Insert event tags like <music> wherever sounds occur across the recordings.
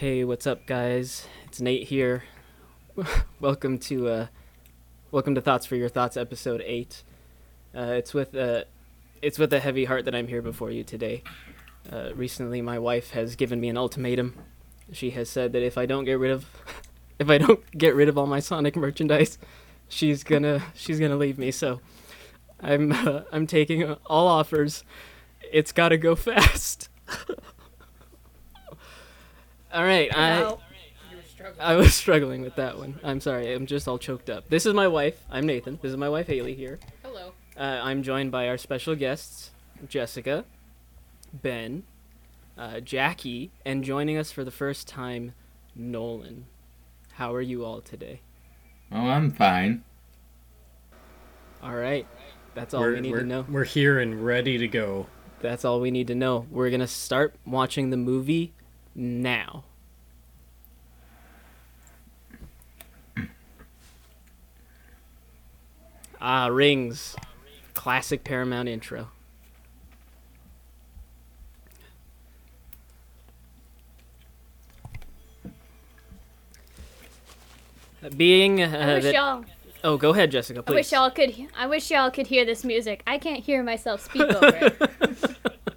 Hey, what's up, guys? It's Nate here. <laughs> welcome to uh, welcome to Thoughts for Your Thoughts, episode eight. Uh, it's with uh, it's with a heavy heart that I'm here before you today. Uh, recently, my wife has given me an ultimatum. She has said that if I don't get rid of <laughs> if I don't get rid of all my Sonic merchandise, she's gonna she's gonna leave me. So, I'm uh, <laughs> I'm taking all offers. It's gotta go fast. All right, I. I was <laughs> struggling with that one. I'm sorry. I'm just all choked up. This is my wife. I'm Nathan. This is my wife Haley here. Hello. Uh, I'm joined by our special guests, Jessica, Ben, uh, Jackie, and joining us for the first time, Nolan. How are you all today? Oh, I'm fine. All right. That's all we're, we need to know. We're here and ready to go. That's all we need to know. We're going to start watching the movie now. Ah, Rings. Classic Paramount intro. Being uh, I wish that- y'all. oh, go ahead, Jessica, I wish y'all could. I wish y'all could hear this music. I can't hear myself speak over it. <laughs>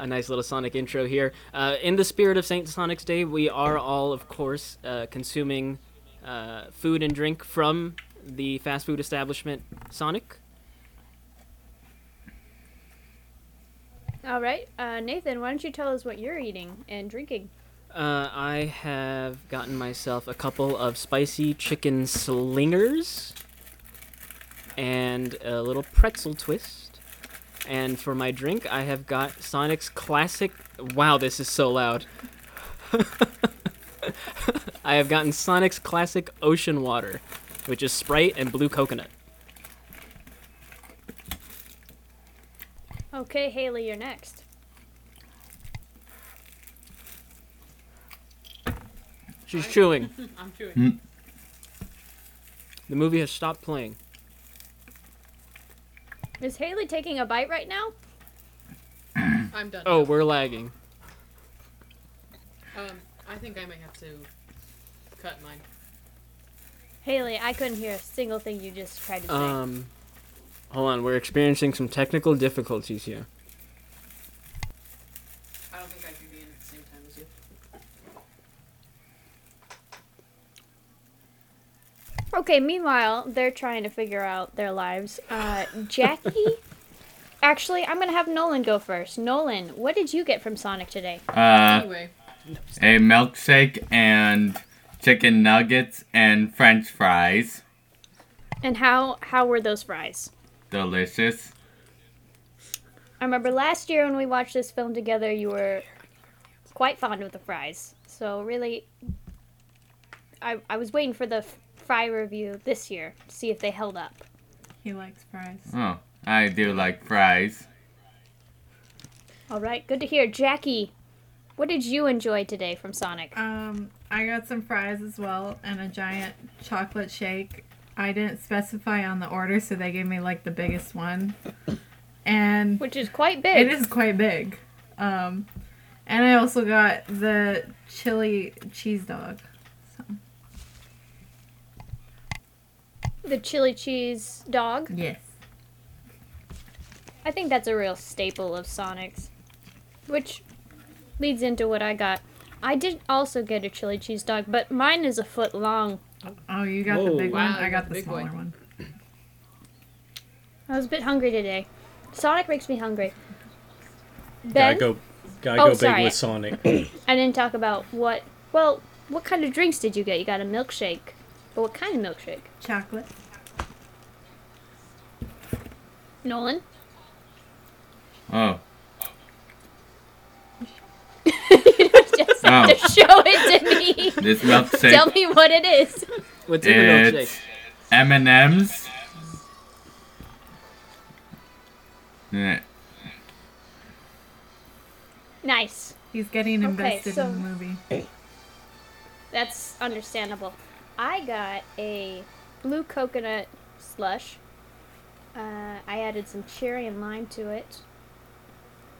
a nice little Sonic intro here. Uh, in the spirit of Saint Sonic's Day, we are all, of course, uh, consuming uh, food and drink from the fast food establishment Sonic. All right, uh, Nathan, why don't you tell us what you're eating and drinking? Uh, I have gotten myself a couple of spicy chicken slingers and a little pretzel twist. And for my drink, I have got Sonic's classic. Wow, this is so loud. <laughs> I have gotten Sonic's classic ocean water, which is Sprite and blue coconut. Okay, Haley, you're next. She's chewing. <laughs> I'm chewing. Hmm. The movie has stopped playing. Is Haley taking a bite right now? <clears throat> I'm done. Oh, we're lagging. Um, I think I might have to cut mine. Haley, I couldn't hear a single thing you just tried to say. Um, hold on, we're experiencing some technical difficulties here. I don't think I can be in at the same time as you. Okay, meanwhile, they're trying to figure out their lives. Uh, Jackie? <laughs> Actually, I'm gonna have Nolan go first. Nolan, what did you get from Sonic today? Uh, Anyway, a milkshake and chicken nuggets and French fries. And how how were those fries? Delicious. I remember last year when we watched this film together, you were quite fond of the fries. So really, I I was waiting for the f- fry review this year to see if they held up. He likes fries. Oh, I do like fries. All right, good to hear. Jackie, what did you enjoy today from Sonic? Um, I got some fries as well and a giant chocolate shake. I didn't specify on the order, so they gave me like the biggest one. And Which is quite big. it is quite big. Um, and I also got the chili cheese dog. So, the chili cheese dog. yes. I think that's a real staple of Sonic's. Which leads into what I got. I did also get a chili cheese dog, but mine is a foot long. Oh, you got Whoa. the big Wow, one? I got got the the smaller boy. one. I was a bit hungry today. Sonic makes me hungry. Gotta Ben, go, gotta Oh, go big sorry. with Sonic. <coughs> I didn't talk about what. Well, what kind of drinks did you get? You got a milkshake. But what kind of milkshake? Chocolate. Nolan? Oh, you <laughs> just have Oh. to show it to me. this milkshake. Tell me what it is. What's in the milkshake? M and M's. Yeah. Nice. He's getting Okay, invested so- in the movie. That's understandable. I got a blue coconut slush. Uh, I added some cherry and lime to it.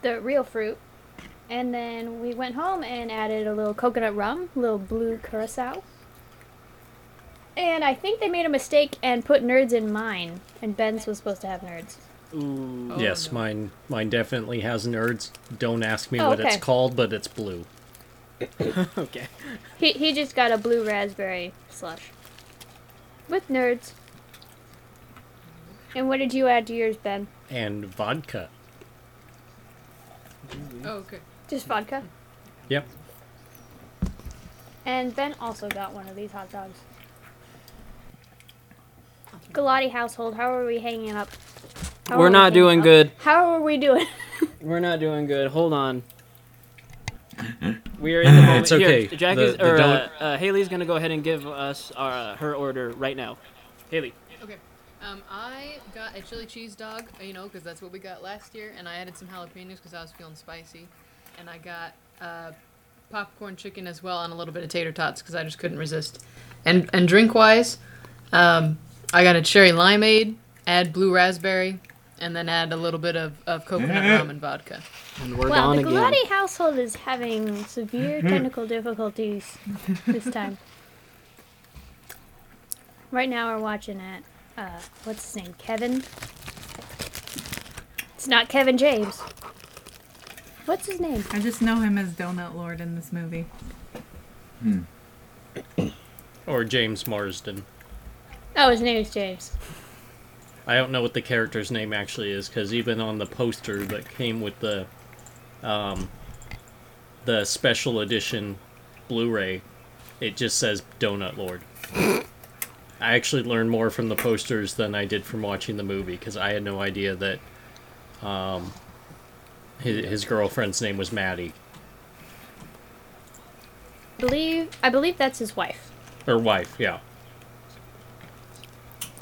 The real fruit. And then we went home and added a little coconut rum, a little blue curacao. And I think they made a mistake and put nerds in mine, and Ben's was supposed to have nerds. Ooh. Oh, yes, no. mine mine definitely has nerds. Don't ask me Oh, what it's called, but it's blue. <laughs> okay. He he just got a blue raspberry slush with nerds. And what did you add to yours, Ben? And vodka. Oh, okay. Just vodka. Yep. And Ben also got one of these hot dogs. Galati household, how are we hanging up? How are We're we not hanging doing up? good. How are we doing? <laughs> We're not doing good. Hold on. <laughs> We are in the moment. It's okay. Here, Jackie's The- the or uh, uh, Haley's gonna go ahead and give us our, uh, her order right now. Haley. Okay. Um, I got a chili cheese dog, you know, because that's what we got last year, and I added some jalapenos because I was feeling spicy, and I got uh, popcorn chicken as well, and a little bit of tater tots because I just couldn't resist. And and drink wise, um, I got a cherry limeade, add blue raspberry, and then add a little bit of, of coconut rum and vodka. And we're well, gone the again. Galati household is having severe technical difficulties this <laughs> time. Right now, we're watching at uh, what's his name, Kevin. It's not Kevin James. What's his name? I just know him as Donut Lord in this movie. Hmm. Or James Marsden. Oh, his name is James. I don't know what the character's name actually is because even on the poster that came with the um, the special edition Blu-ray, it just says Donut Lord. <laughs> I actually learned more from the posters than I did from watching the movie because I had no idea that um, his, his girlfriend's name was Maddie Believe I believe that's his wife. or wife. Yeah,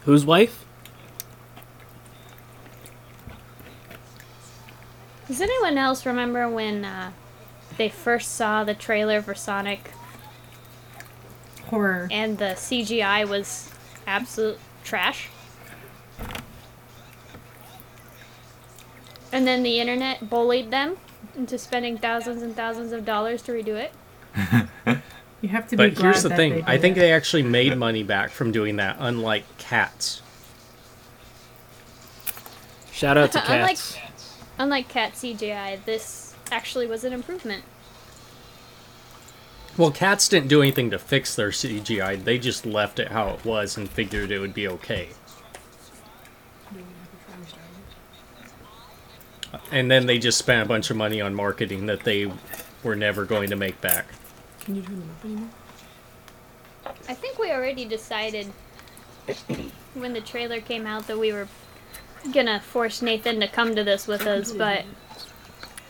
Whose wife? Does anyone else remember when uh, they first saw the trailer for Sonic Horror. and the CGI was absolute trash? And then the internet bullied them into spending thousands and thousands of dollars to redo it. <laughs> You have to be but glad here's the that thing: I did think it. they actually made money back from doing that, unlike Cats. Shout out to <laughs> cats. Unlike Cat CGI, this actually was an improvement. Well, Cats didn't do anything to fix their CGI. They just left it how it was and figured it would be okay. And then they just spent a bunch of money on marketing that they were never going to make back. Can you turn them up anymore? I think we already decided <coughs> when the trailer came out that we were gonna force Nathan to come to this with us, but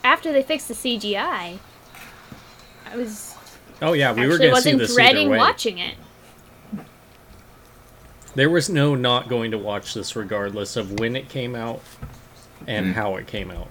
after they fixed the CGI, I was Oh yeah, we were actually going to wasn't this dreading way. watching it. There was no not going to watch this regardless of when it came out and hmm. how it came out.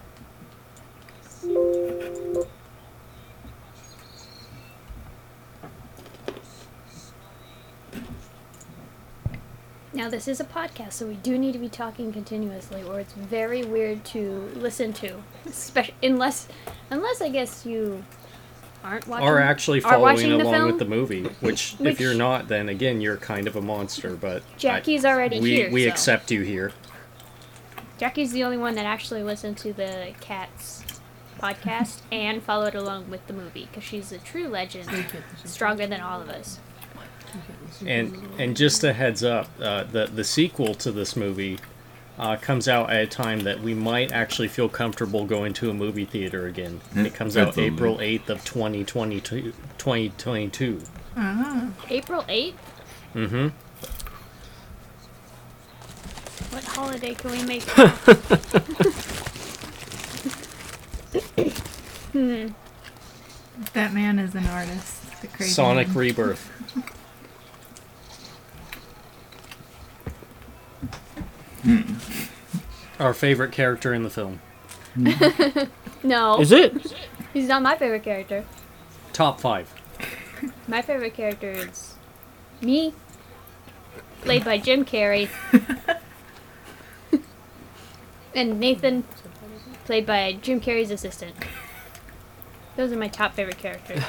Now this is a podcast, so we do need to be talking continuously, or it's very weird to listen to, especially unless, unless I guess you aren't watching. Are actually following the along film? with the movie, which, Which- <laughs> if you're not, then again you're kind of a monster. But I- Jackie's already we here. we so. accept you here. Jackie's the only one that actually listened to the Cats podcast <laughs> and followed along with the movie because she's a true legend, stronger than all of us. And and just a heads up, uh, the the sequel to this movie uh, comes out at a time that we might actually feel comfortable going to a movie theater again. It comes out Absolutely. April eighth of 2022. 2022. Ah, April 8th? Mm-hmm. What holiday can we make? <laughs> hmm. that man is an artist. The crazy Sonic man. Rebirth. Our favorite character in the film. <laughs> No, Is it? he's not my favorite character. Top five. <laughs> My favorite character is me, played by Jim Carrey, <laughs> and Nathan, played by Jim Carrey's assistant. Those are my top favorite characters.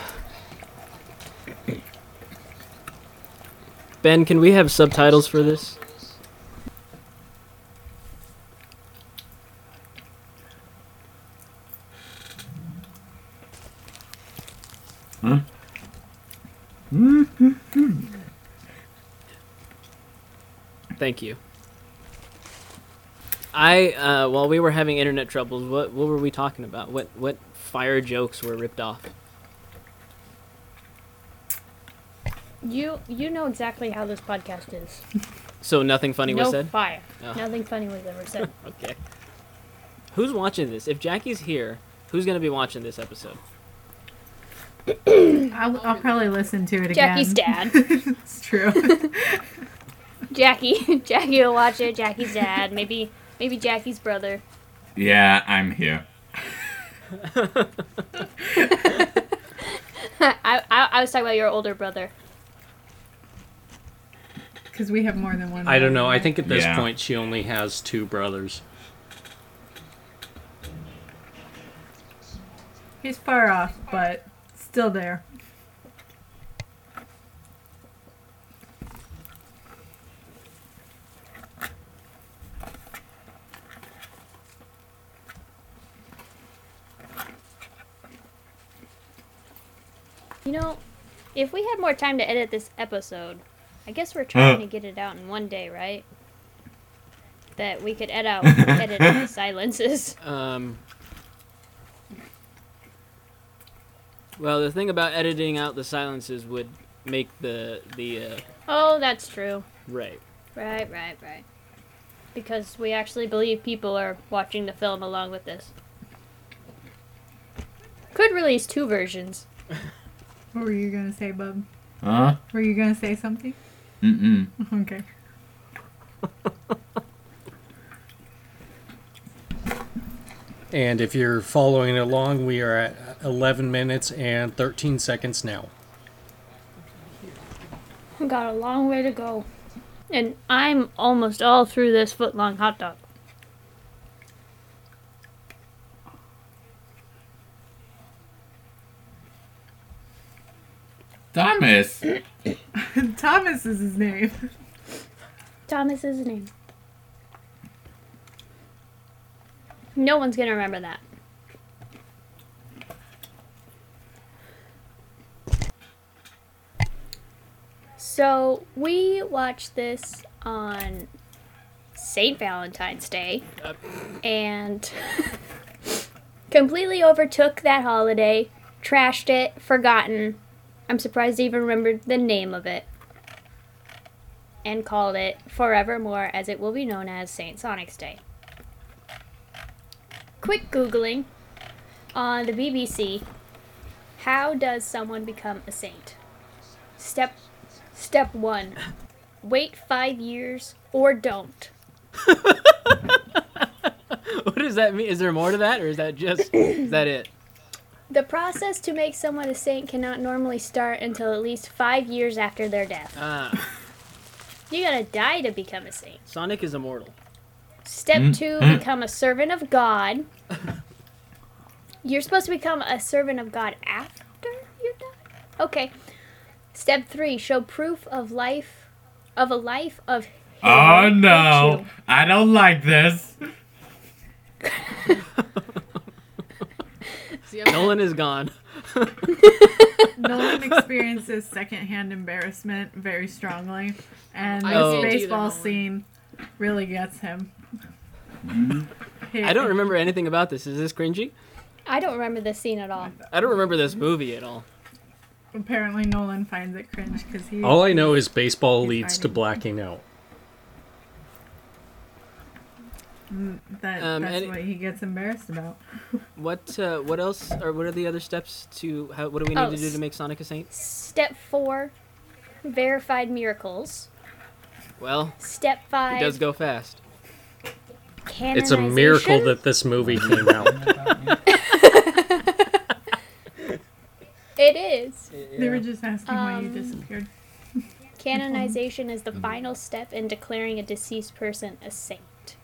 Ben, can we have subtitles for this? Huh? Thank you. I uh, while we were having internet troubles, what what were we talking about? What what fire jokes were ripped off? You you know exactly how this podcast is. So nothing funny no was said. fire. Oh. Nothing funny was ever said. <laughs> Okay. Who's watching this? If Jackie's here, who's gonna be watching this episode? I'll, I'll probably listen to it Jackie's again. Jackie's dad. <laughs> it's true. <laughs> Jackie. <laughs> Jackie will watch it. Jackie's dad. Maybe maybe Jackie's brother. Yeah, I'm here. I, I I was talking about your older brother. Because we have more than one. I don't know. I think at this Yeah. point she only has two brothers. he's far off, but still there. You know, if we had more time to edit this episode, I guess we're trying Uh. to get it out in one day, right? That we could edit out <laughs> edit out the silences. Um. Well, the thing about editing out the silences would make the the uh, Oh, that's true. right. Right, right, right. Because we actually believe people are watching the film along with this. Could release two versions. <laughs> What were you gonna say, bub? Huh? Were you gonna say something? Mm-mm. <laughs> Okay. And if you're following along, we are at 11 minutes and 13 seconds now. Got a long way to go. And I'm almost all through this foot long hot dog. Thomas. <coughs> Thomas is his name. Thomas is his name. No one's gonna remember that. So we watched this on St. Valentine's Day Yep. and <laughs> completely overtook that holiday, trashed it, forgotten. I'm surprised I even remembered the name of it and called it forevermore as it will be known as St. Sonic's Day. Quick Googling on the BBC How does someone become a saint? Step Step 1 Wait 5 years or don't. <laughs> What does that mean? Is there more to that, or is that just <coughs> is that it? The process to make someone a saint cannot normally start until at least 5 years after their death. Ah, <laughs> You gotta die to become a saint. Sonic is immortal. Step Mm, two, <coughs> mm. become a servant of God. <laughs> You're supposed to become a servant of God after you die? Okay. Step three, show proof of life, of a life of. Oh no. virtue. I don't like this. <laughs> Nolan is gone. <laughs> Nolan experiences secondhand embarrassment very strongly, and I this can't do that, baseball scene really gets him. I don't remember anything about this. Is this cringy? I don't remember this scene at all. I don't remember this movie at all. Apparently, Nolan finds it cringe because he. All I know is baseball He's leads to blacking out. that, Um, that's what he gets embarrassed about. <laughs> What uh, what else or what are the other steps to how what do we need Oh, to do to make Sonic a saint? Step four, verified miracles. Well, Step five. it five, does go fast. It's a miracle that this movie came out. <laughs> <laughs> It is. They were just asking why you Um, disappeared. Canonization is the final step in declaring a deceased person a saint.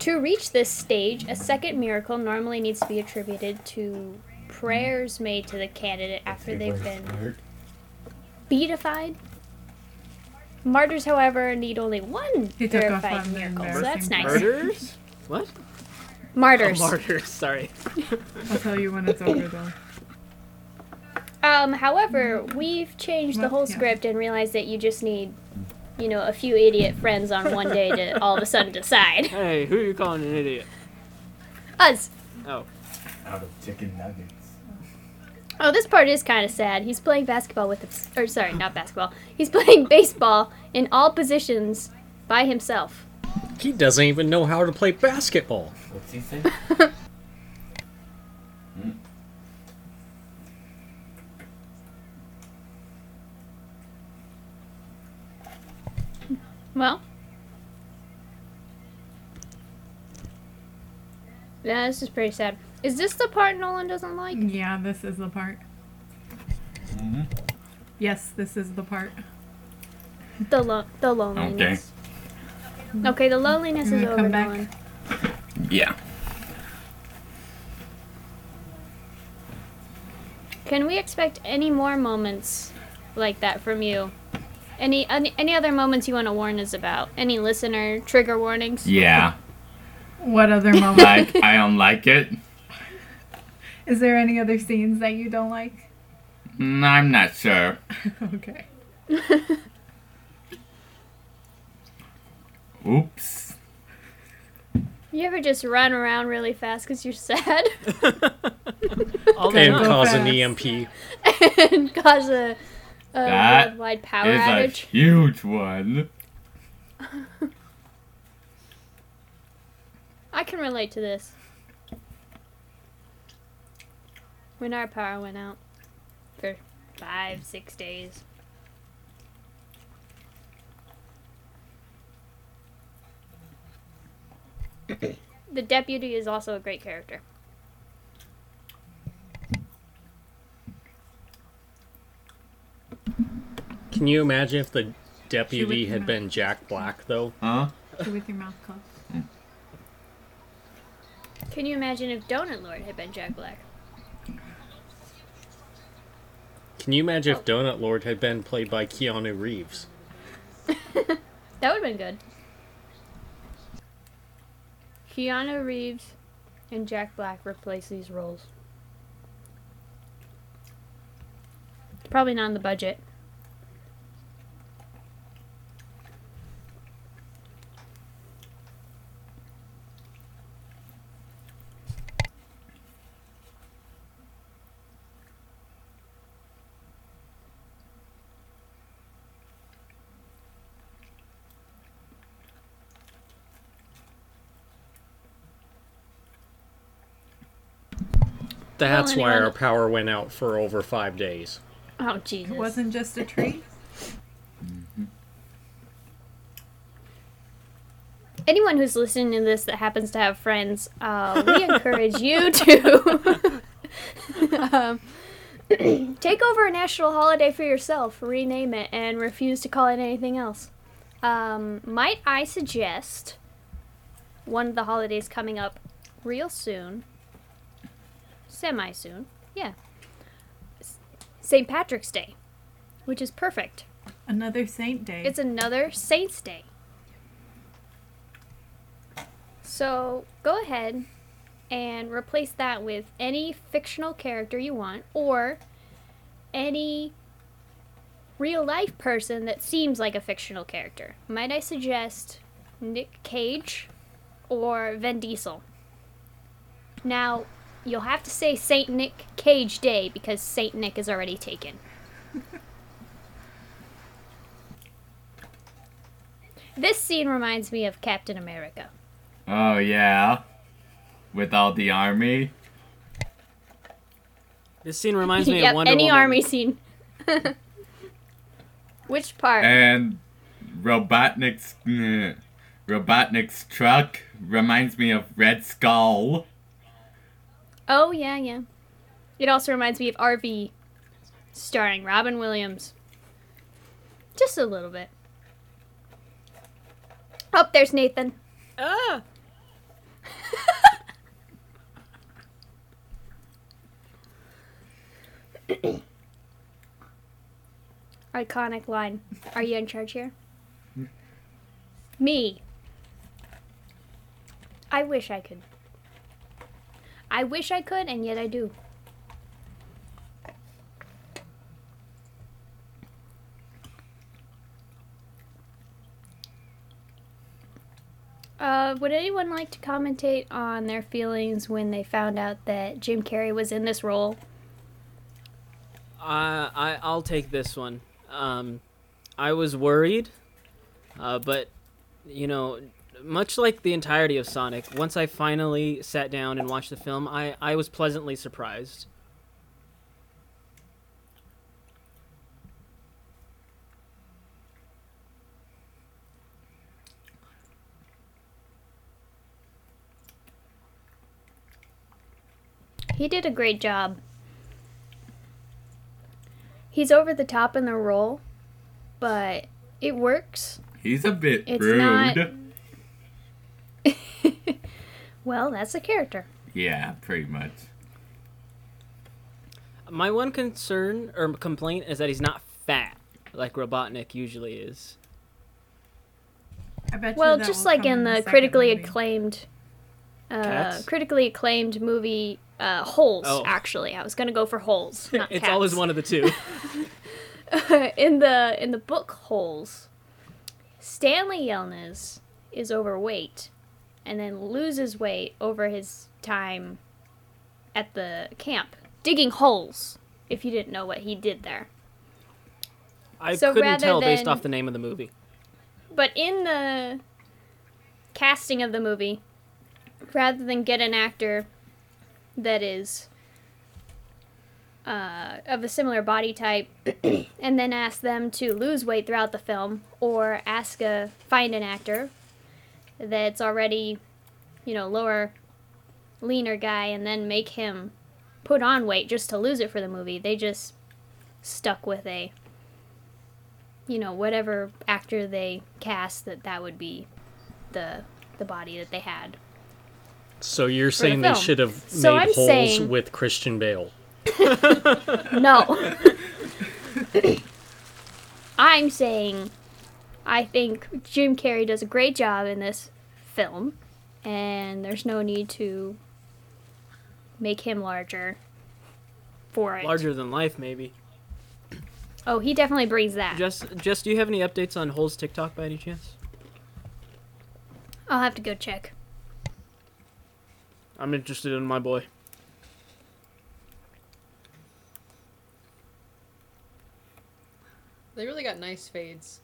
To reach this stage, a second miracle normally needs to be attributed to prayers made to the candidate after they've been beatified. Martyrs, however, need only one He verified on miracle, so that's nice. Martyrs? What? Martyrs. Oh, martyrs. Sorry. I'll tell you when it's over though. Um, however, we've changed the whole script and realized that you just need, you know, a few idiot friends on one day to all of a sudden decide. <laughs> Hey, who are you calling an idiot? Us. Oh, Out of chicken nuggets. Oh, this part is kind of sad. He's playing basketball with, his, or sorry, not basketball. He's playing <laughs> baseball in all positions by himself. He doesn't even know how to play basketball. What's he say? <laughs> Well. Yeah, this is pretty sad. Is this the part Nolan doesn't like? Yeah, this is the part. Mm-hmm. Yes, this is the part. The lo- the loneliness. Okay. Mm-hmm. Okay, the loneliness is over, back? Nolan. Yeah. Can we expect any more moments like that from you? Any any, any other moments you want to warn us about? Any listener trigger warnings? Yeah. What other <laughs> moment? Like, I don't like it. is there any other scenes that you don't like? Mm, I'm not sure. <laughs> Okay. <laughs> Oops. You ever just run around really fast because you're sad all the And go time. cause an. EMP. and cause a, a That worldwide power Is a huge one. <laughs> I can relate to this. When our power went out for five, six days. <coughs> the deputy is also a great character. Can you imagine if the deputy had mouth. been Jack Black, though? Huh? Chew with your mouth closed. Hmm. Can you imagine if Donut Lord had been Jack Black? Can you imagine if oh. Donut Lord had been played by Keanu Reeves? <laughs> That would have been good. Keanu Reeves and Jack Black replace these roles. Probably not in the budget. That's why anyone- our power went out for over five days. Oh Jesus! It wasn't just a tree. Anyone who's listening to this that happens to have friends, uh, we <laughs> encourage you to <laughs> um, <clears throat> take over a national holiday for yourself, rename it, and refuse to call it anything else. Um, might I suggest one of the holidays coming up real soon, semi soon, yeah, St. Patrick's Day, which is perfect. Another Saint Day. It's another Saints Day. So go ahead and replace that with any fictional character you want or any real life person that seems like a fictional character. Might I suggest Nick Cage or Vin Diesel? Now, you'll have to say Saint Nick Cage Day because Saint Nick is already taken. <laughs> This scene reminds me of Captain America. Oh, yeah. With all the army. This scene reminds <laughs> me yep, of Wonder any Woman. army scene. <laughs> Which part? And Robotnik's uh, Robotnik's truck reminds me of Red Skull. Oh yeah, yeah. It also reminds me of RV, starring Robin Williams. Just a little bit. Oh, there's Nathan. Ah! Iconic line. Are you in charge here? Me. I wish I could. I wish I could, and yet I do. Uh, would anyone like to commentate on their feelings when they found out that Jim Carrey was in this role? I I'll take this one. Um, I was worried, uh, but you know, much like the entirety of Sonic, once I finally sat down and watched the film, I I was pleasantly surprised. He did a great job. He's over the top in the role, but it works. He's a bit It's rude. not- Well, that's a character. Yeah, pretty much. My one concern or complaint is that he's not fat like Robotnik usually is. I bet Well, that just like in the second critically movie. acclaimed, uh, critically acclaimed movie uh, Holes. Oh. Actually, I was gonna go for Holes. <laughs> Not it's always one of the two. <laughs> in the in the book Holes, Stanley Yelnats is overweight, and then loses weight over his time at the camp digging holes. If you didn't know what he did there, I So couldn't rather tell based off the name of the movie. but in the casting of the movie, rather than get an actor that is uh, of a similar body type <coughs> and then ask them to lose weight throughout the film or ask a find an actor that's already you know lower leaner guy and then make him put on weight just to lose it for the movie they just stuck with a you know whatever actor they cast that that would be the the body that they had So you're saying they should have So made I'm holes saying- with Christian Bale? <laughs> No. <laughs> I'm saying I think Jim Carrey does a great job in this film, and there's no need to make him larger for it. Larger than life, maybe. Oh, he definitely brings that. Just, just, do you have any updates on Hole's TikTok by any chance? I'll have to go check. I'm interested in my boy. They really got nice fades.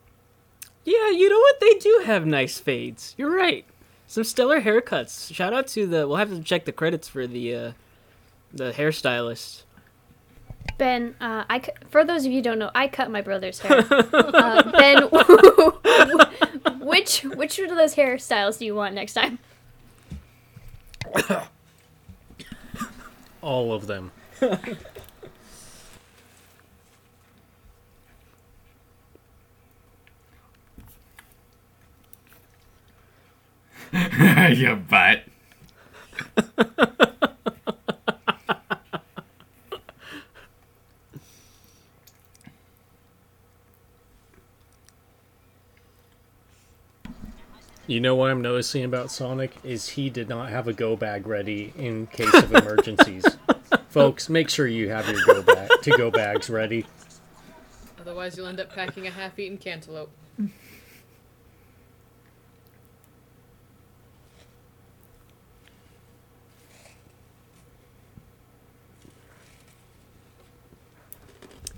Yeah, you know what? They do have nice fades. You're right. Some stellar haircuts. Shout out to the. We'll have to check the credits for the, uh, the hairstylist. Ben, uh, I cu- for those of you who don't know, I cut my brother's hair. <laughs> uh, ben, <laughs> which which of those hairstyles do you want next time? <coughs> All of them. <laughs> <laughs> Your butt. You know what I'm noticing about Sonic is he did not have a go bag ready in case of emergencies. <laughs> Folks, make sure you have your go bag to go bags ready. Otherwise, you'll end up packing a half-eaten cantaloupe.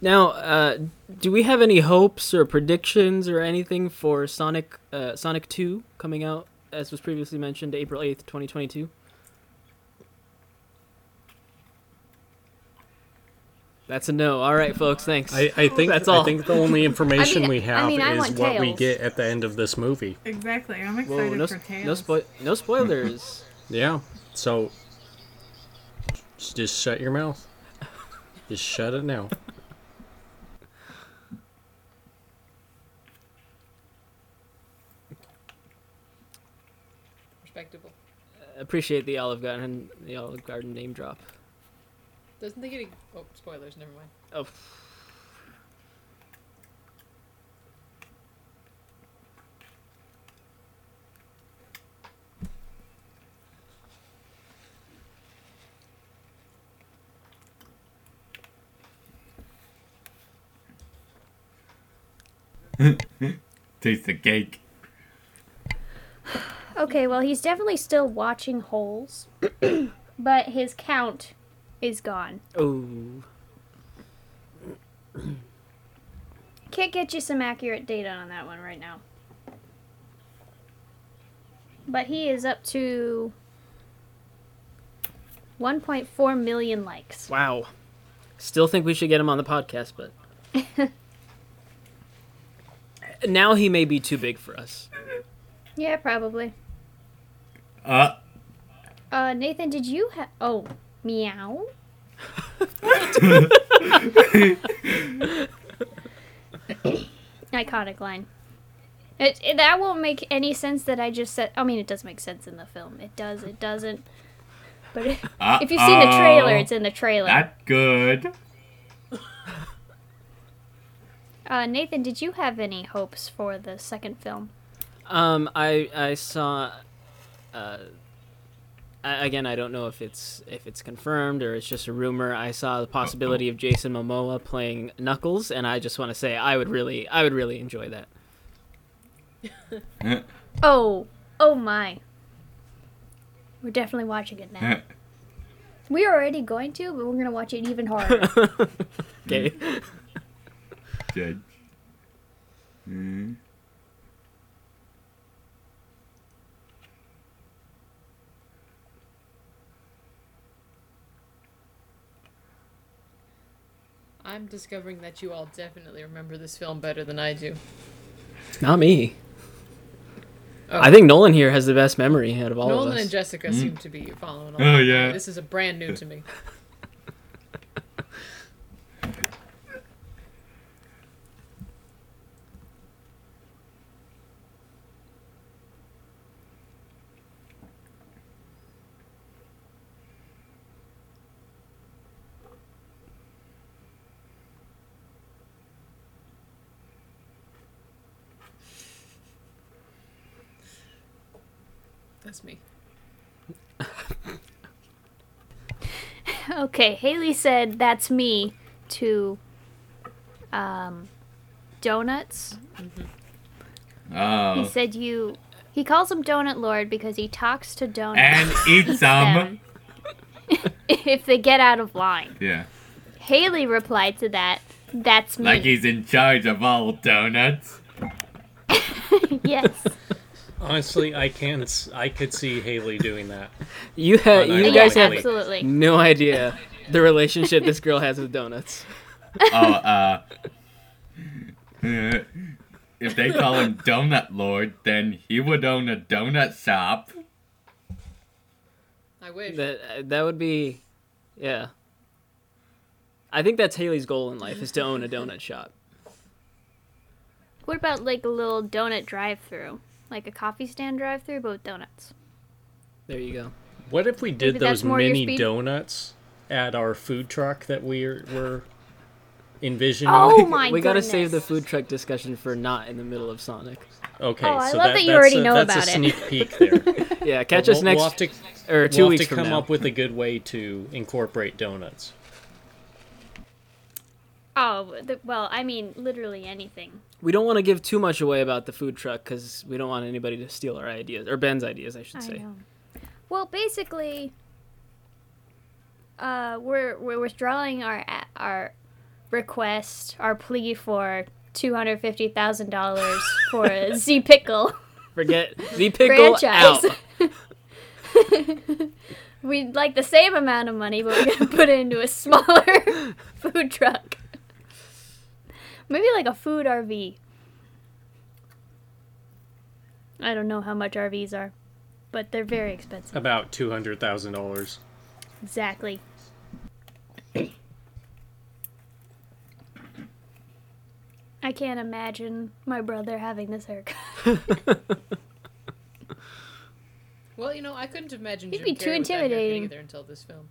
Now, uh, do we have any hopes or predictions or anything for Sonic, uh, Sonic Two coming out, as was previously mentioned, April eighth, twenty twenty two? That's a no. All right, folks. Thanks. I, I think That's all. I think the <laughs> only information I mean- we have I mean, I is want what we get at the end of this movie. Exactly. I'm Whoa, excited no, for s- Tails. no, spo- no spoilers. <laughs> Yeah. So just shut your mouth. Just shut it now. Appreciate the Olive Garden, the Olive Garden name drop. Doesn't think any. Oh, spoilers. Never mind. Oh. <laughs> Taste the cake. Okay, well, he's definitely still watching holes, <clears throat> but his count is gone. Oh. Can't get you some accurate data on that one right now. But he is up to 1.4 million likes. Wow. Still think we should get him on the podcast, but <laughs> now he may be too big for us. Yeah, probably. Uh, Uh, Nathan, did you have. Oh, meow? Iconic line. It, it, that won't make any sense that I just said. I mean, it does make sense in the film. It does, it doesn't. But it, <laughs> if you've seen the trailer, it's in the trailer. Not good. Uh, Nathan, did you have any hopes for the second film? Um, I I saw. Uh, again, I don't know if it's if it's confirmed or it's just a rumor. I saw the possibility of Jason Momoa playing Knuckles, and I just want to say I would really I would really enjoy that. <laughs> Oh, oh my. We're definitely watching it now. We're already going to, but we're going to watch it even harder. <laughs> Okay. Good. <laughs> Mm. I'm discovering that you all definitely remember this film better than I do. Not me. Oh. I think Nolan here has the best memory out of all Nolan of us. Nolan and Jessica mm. seem to be following oh, along. Oh, yeah. This is a brand new to me. <laughs> That's me. Okay, Haley said that's me to um, donuts. He Oh. said you. He calls him Donut Lord because he talks to donuts And eat some. <laughs> them <laughs> if they get out of line. Yeah. Haley replied to that, "That's me." Like he's in charge of all donuts. <laughs> yes. Honestly, I can't. I could see Haley doing that. You have you no, guys have absolutely. no idea the relationship this girl has with donuts. Oh, uh. if they call him Donut Lord, then he would own a donut shop. I wish. That uh, that would be, yeah. I think that's Haley's goal in life is to own a donut shop. What about like a little donut drive-through, like a coffee stand drive-through, but with donuts? There you go. What if we did Maybe those mini donuts at our food truck that we are, were envisioning? Oh my we gotta save the food truck discussion for not in the middle of Sonic. Okay, Oh, I so love that, that you that's already a, know that's about a it. sneak peek there. <laughs> Yeah, catch We'll- us next We'll have to, or 2 we'll have weeks to from come now. up with a good way to incorporate donuts. Oh, the, well, I mean, literally anything. We don't want to give too much away about the food truck because we don't want anybody to steal our ideas or Ben's ideas, I should I say. know. Well, basically, uh, we're we're withdrawing our our request, our plea for two hundred fifty thousand dollars for <laughs> a Z pickle Forget the pickle out. <laughs> We'd like the same amount of money, but we're gonna put it into a smaller <laughs> food truck. Maybe like a food RV. I don't know how much RVs are, but they're very expensive. About two hundred thousand dollars. Exactly. I can't imagine my brother having this haircut. <laughs> Well, you know, I couldn't imagine He'd Jim be Carrey too with that haircut intimidating. either until this film.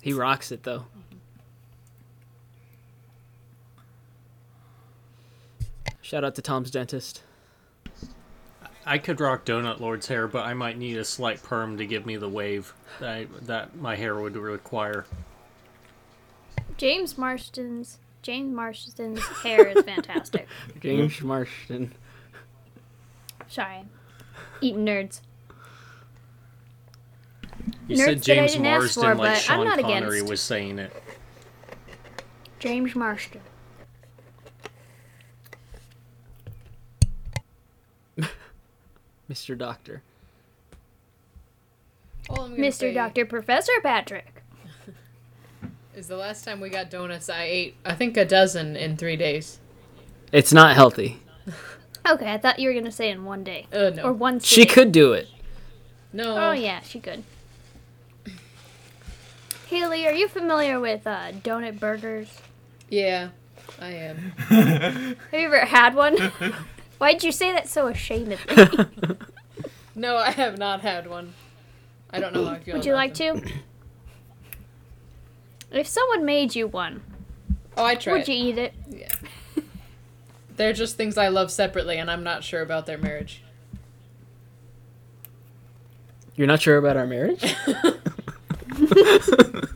He rocks it though. Shout out to Tom's dentist. I could rock Donut Lord's hair, but I might need a slight perm to give me the wave that I, that my hair would require. James Marsden's James Marsden's hair is fantastic. <laughs> James Marsden. Sorry, eating nerds. You Nerds said that I James didn't ask Marsden for, like but I'm Sean not Connery against. was saying it. James Marsden. Mr. Doctor. All I'm gonna Mr. say Doctor Professor Patrick. <laughs> Is the last time we got donuts, I ate I think a dozen in three days. It's not healthy. <laughs> Okay, I thought you were gonna say in one day Uh, no, or one. She sitting. could do it. no. Oh yeah, she could. Haley, are you familiar with uh, donut burgers? Yeah, I am. Have you ever had one? <laughs> Why'd you say that so ashamedly? <laughs> No, I have not had one. I don't know how I feel. Would you like them. to? <coughs> If someone made you one, Oh, I tried. would you eat it? Yeah. They're just things I love separately, and I'm not sure about their marriage. You're not sure about our marriage? <laughs> <laughs>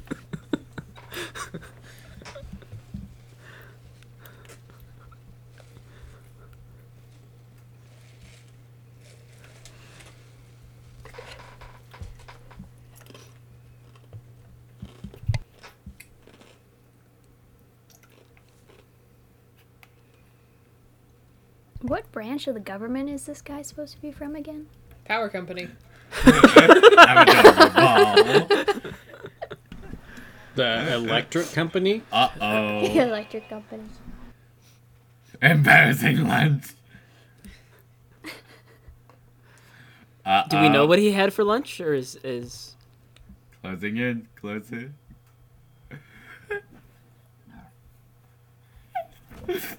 What branch of the government is this guy supposed to be from again? Power company. I'm a double ball. The electric company? Uh <laughs> The oh. electric company. Embarrassing lunch. Uh Do we know what he had for lunch, or is is Closing in, closing. <laughs>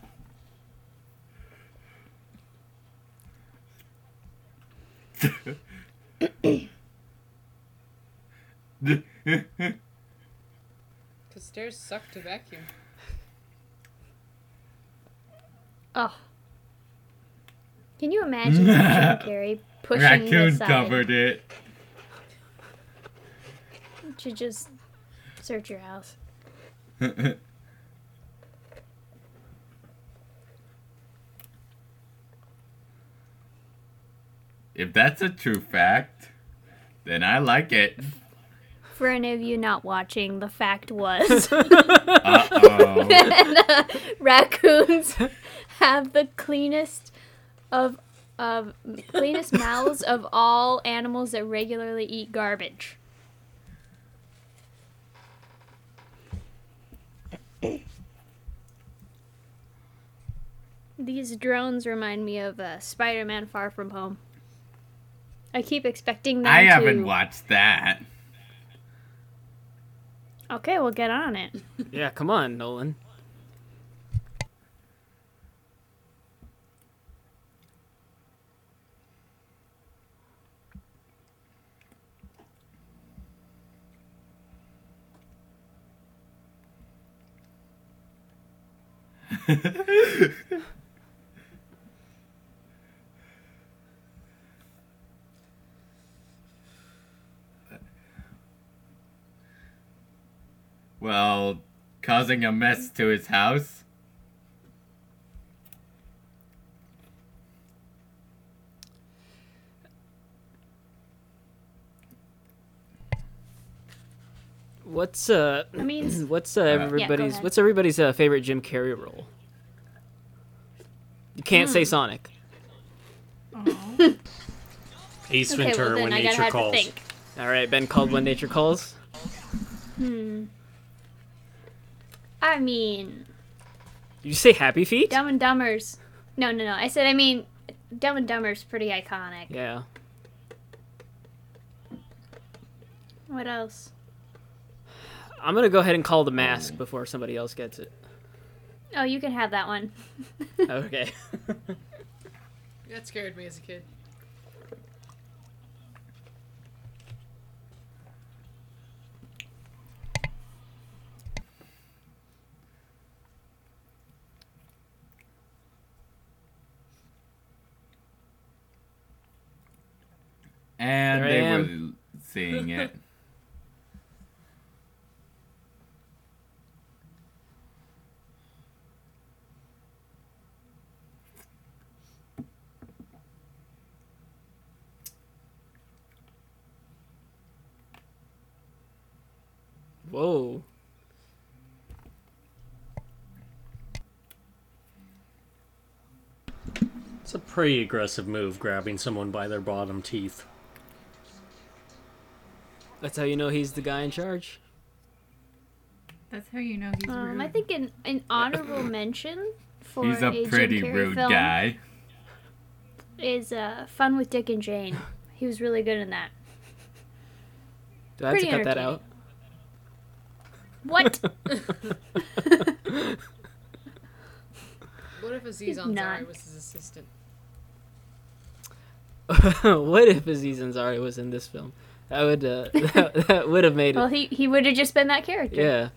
<laughs> Because stairs suck to vacuum. <laughs> Oh. Can you imagine Jim <laughs> Carrey pushing the Raccoon side covered it. to just search your house? if that's a true fact, then I like it. For any of you not watching, the fact was Uh <laughs> oh. <laughs> raccoons have the cleanest of of cleanest <laughs> mouths of all animals that regularly eat garbage. These drones remind me of uh, Spider-Man: Far From Home. I keep expecting them I to. haven't watched that. Okay, we'll get on it. <laughs> yeah? Come on, Nolan. <laughs> Well, causing a mess to his house. What's uh? I mean, <clears throat> What's uh, everybody's ahead. What's everybody's uh, favorite Jim Carrey role? You can't Hmm. say Sonic. Ace okay, Ventura well when I nature calls. All right, Ben called when nature calls. Hmm. I mean, Did you say Happy Feet? Dumb and Dumber's. No, no, no. I said I mean, Dumb and Dumber's pretty iconic. Yeah. What else? I'm gonna go ahead and call the mask mm. before somebody else gets it. Oh, you can have that one. <laughs> Okay. <laughs> That scared me as a kid. And There I they am. were seeing it. <laughs> Whoa. It's a pretty aggressive move, grabbing someone by their bottom teeth. That's how you know he's the guy in charge. That's how you know he's Um, rude. I think an, an honorable mention for He's a Jim pretty Carrey rude film guy. is uh, Fun with Dick and Jane. He was really good in that. Do I have to Pretty cut that out? What? <laughs> <laughs> What if Aziz Ansari was his assistant? <laughs> what if Aziz Ansari was in this film? That would uh, <laughs> that, that would have made it. well, he, he would have just been that character. yeah.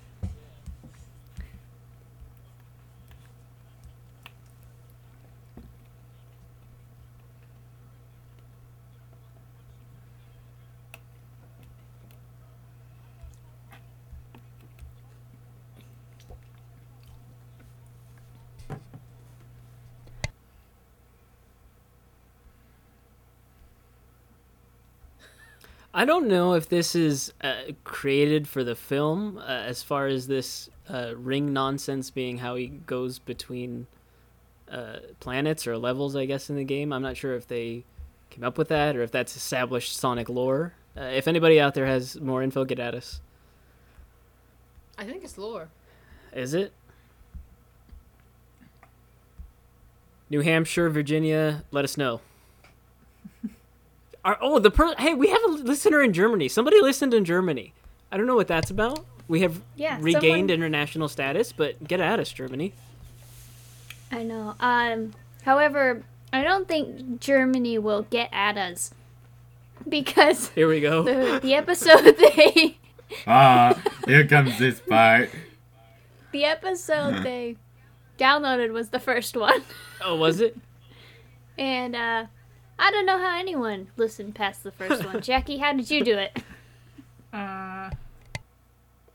I don't know if this is uh, created for the film, uh, as far as this uh, ring nonsense being how he goes between uh, planets or levels, I guess, in the game. I'm not sure if they came up with that or if that's established Sonic lore. Uh, if anybody out there has more info, get at us. I think it's lore. Is it? New Hampshire, Virginia, let us know. Our, oh, the per- hey, we have a listener in Germany. Somebody listened in Germany. I don't know what that's about. We have Yeah, regained someone- international status, but get at us, Germany. I know. Um, however, I don't think Germany will get at us because Here we go. <laughs> the the episode <laughs> they Ah, here comes this part. the episode they downloaded was the first one, Oh, was it? <laughs> and uh, I don't know how anyone listened past the first one. <laughs> Jackie, how did you do it? Uh,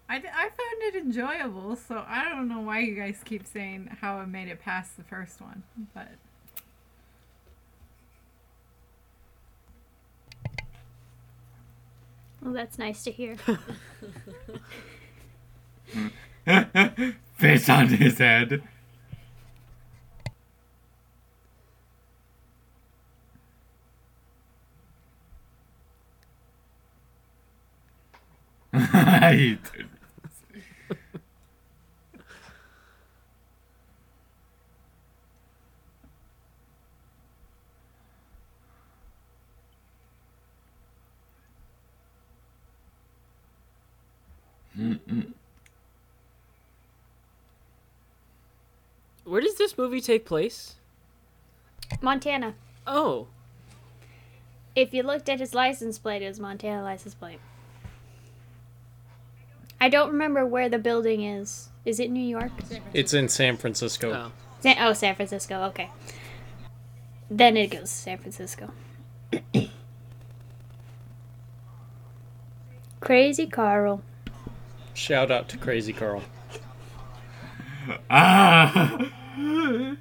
I, d- I found it enjoyable, so I don't know why you guys keep saying how I made it past the first one, but Well, that's nice to hear. <laughs> Fish on his head. I Where does this movie take place? Montana. Oh, If you looked at his license plate, it was Montana license plate. I don't remember where the building is. Is it New York? It's in San Francisco. oh. San- oh, San Francisco. Okay. Then it goes San Francisco. <coughs> Crazy Carl. Shout out to Crazy Carl. ah. <laughs>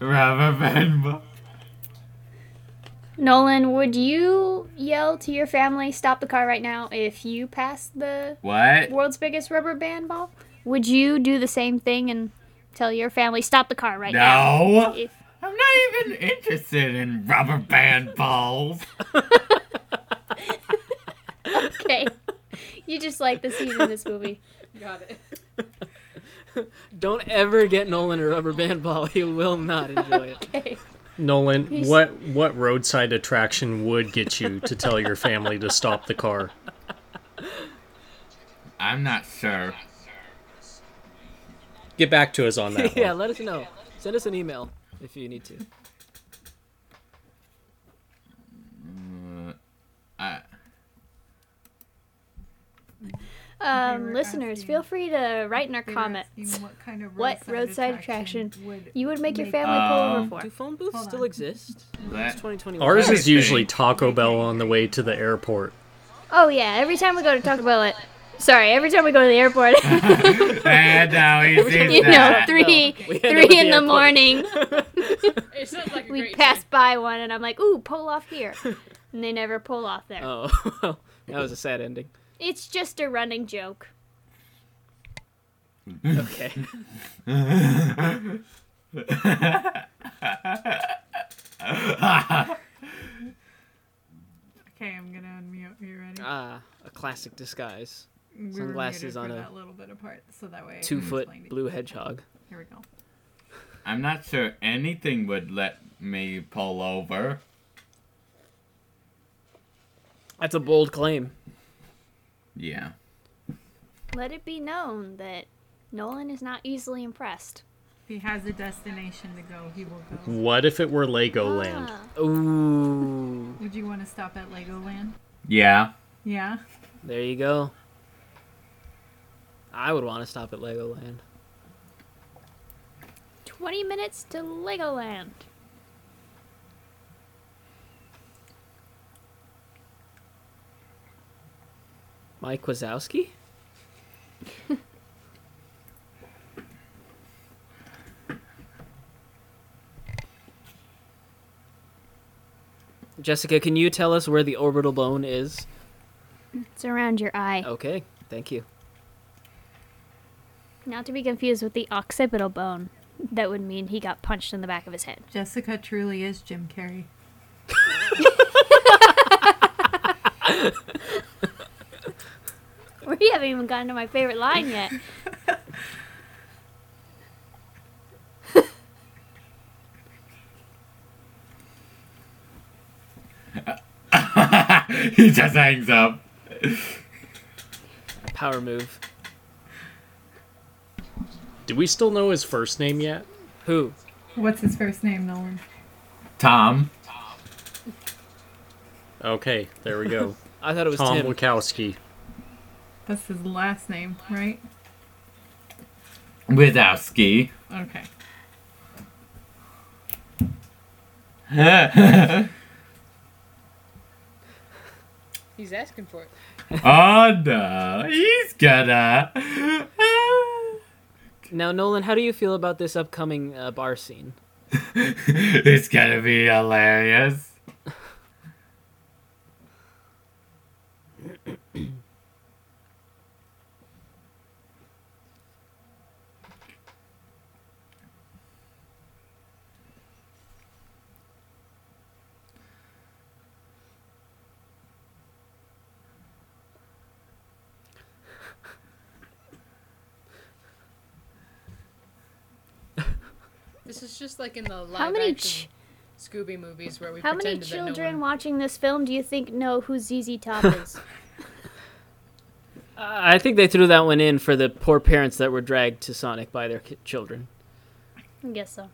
Rubber band. ball. Nolan, would you yell to your family, stop the car right now, if you passed the What? world's biggest rubber band ball? Would you do the same thing and tell your family, stop the car right now? No. If I'm not even interested in rubber band balls. <laughs> okay, you just like the scene in this movie. Got it. Don't ever get Nolan a rubber band ball. He will not enjoy it. Okay. Nolan, what what roadside attraction would get you to tell your family to stop the car? I'm not sure. Get back to us on that <laughs> yeah, one. let us know. Send us an email if you need to. Uh, I, Um, listeners, asking- feel free to write in our comments What kind of what roadside, roadside attraction, attraction would you would make your make- family pull over Um, for. Do phone booths Hold still on. exist? That- It's 2021. Ours is usually Taco Bell on the way to the airport. Oh yeah, every time we go to Taco Bell, it. Sorry, every time we go to the airport, <laughs> and now he sees you know, that. three We end up three in the the morning, <laughs> like we pass time. by one, and I'm like, ooh, pull off here, <laughs> and they never pull off there. Oh, that was a sad ending. It's just a running joke. Okay. <laughs> Okay, I'm gonna unmute. Are you ready? Ah, a classic disguise. We were sunglasses muted on for a that little bit apart, so that way I two foot explain it. blue hedgehog. Here we go. I'm not sure anything would let me pull over. That's a bold claim. Yeah. Let it be known that Nolan is not easily impressed. If he has a destination to go, he will go. What if it were Legoland? Ah, Ooh, Would you want to stop at Legoland? Yeah. Yeah. there you go. I would want to stop at Legoland. 20 minutes to Legoland. Mike Wazowski? <laughs> Jessica, can you tell us where the orbital bone is? It's around your eye. Okay, thank you. Not to be confused with the occipital bone. That would mean he got punched in the back of his head. Jessica truly is Jim Carrey. <laughs> <laughs> <laughs> We haven't even gotten to my favorite line yet. <laughs> he just hangs up. Power move. Do we still know his first name yet? Who? What's his first name, Nolan? Tom. Okay, there we go. <laughs> I thought it was Tom Tim. Wachowski. That's his last name, right? Witowski. Okay. <laughs> He's asking for it. oh no, he's gonna. Now, Nolan, how do you feel about this upcoming uh, bar scene? <laughs> it's gonna be hilarious. This is just like in the live How many action Scooby movies where we How many pretended that no children one... <laughs> watching this film do you think know who ZZ Top is? <laughs> Uh, I think they threw that one in for the poor parents that were dragged to Sonic by their children. I guess so.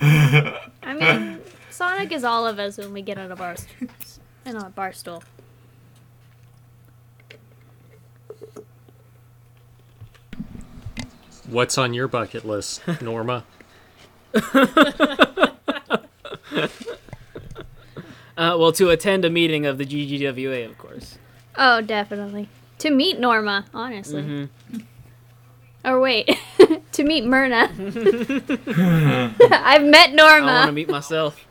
I mean, Sonic is all of us when we get on a bar, st- in a bar stool. What's on your bucket list, Norma? <laughs> Uh, well, to attend a meeting of the GGWA, of course. Oh, definitely. To meet Norma, honestly. hmm Or wait, <laughs> to meet Myrna. <laughs> <laughs> I've met Norma. I want to meet myself.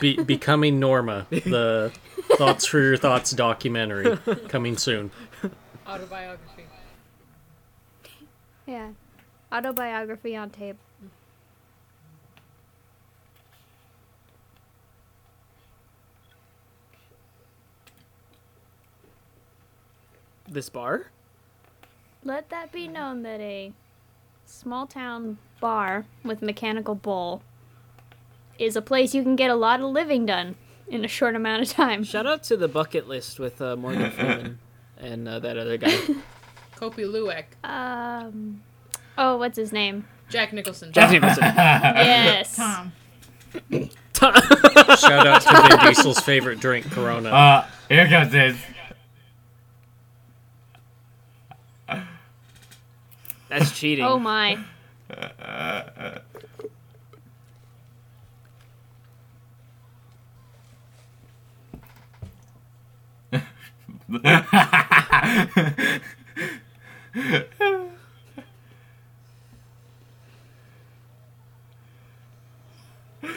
Be- becoming Norma, the Thoughts for Your Thoughts documentary coming soon. Autobiography. Yeah. Autobiography on tape. This bar? Let that be known that a small town bar with mechanical bull is a place you can get a lot of living done in a short amount of time. Shout out to the bucket list with uh, Morgan Freeman <laughs> and uh, that other guy. Kopi Luwak. Um, oh, what's his name? Jack Nicholson. Jack Nicholson. <laughs> Yes. Tom. Tom. Shout out to Vin <laughs> Diesel's favorite drink, Corona. Uh, here comes this. That's cheating. Oh my.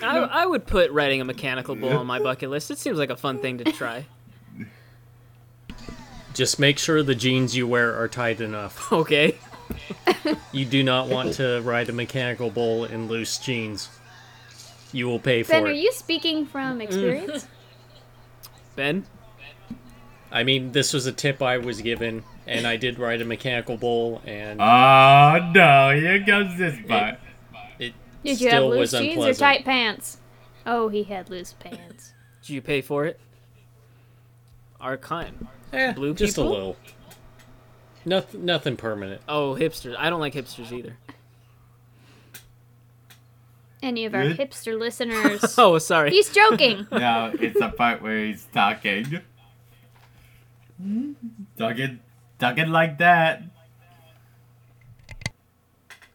I, I would put riding a mechanical bull on my bucket list. It seems like a fun thing to try. Just make sure the jeans you wear are tight enough. <laughs> Okay. You do not want to ride a mechanical bull in loose jeans. You will pay for it. Ben, are you speaking from experience? <laughs> Ben? I mean, this was a tip I was given, and I did ride a mechanical bull, and Oh no, here comes this part. it Did you have loose was jeans or tight pants? Oh, he had loose pants. Did you pay for it? Our kind. Eh, Blue just people? a little. Nothing, nothing permanent. Oh, hipsters. I don't like hipsters either. Any of our Good. hipster listeners? <laughs> Oh, sorry. He's joking. <laughs> No, it's the part where he's talking. Talking, talking like that.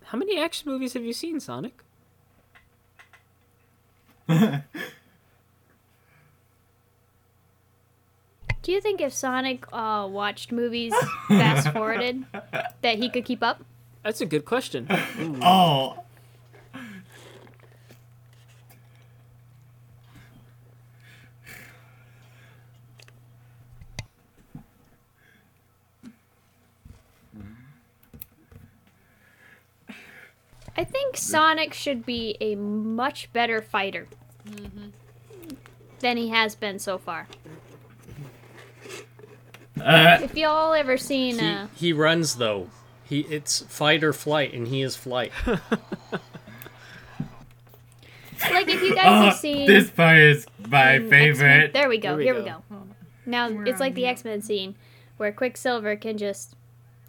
How many action movies have you seen, Sonic? <laughs> Do you think if Sonic uh, watched movies fast forwarded, <laughs> that he could keep up? That's a good question. <laughs> Oh, I think Sonic should be a much better fighter than he has been so far. Uh, If y'all ever seen, He, uh, he runs though. He it's fight or flight, and he is flight. <laughs> like if you guys oh, have seen, this part is my in X-Men- favorite. There we go. Here we Here we go. go. Now We're it's like on the. X Men scene where Quicksilver can just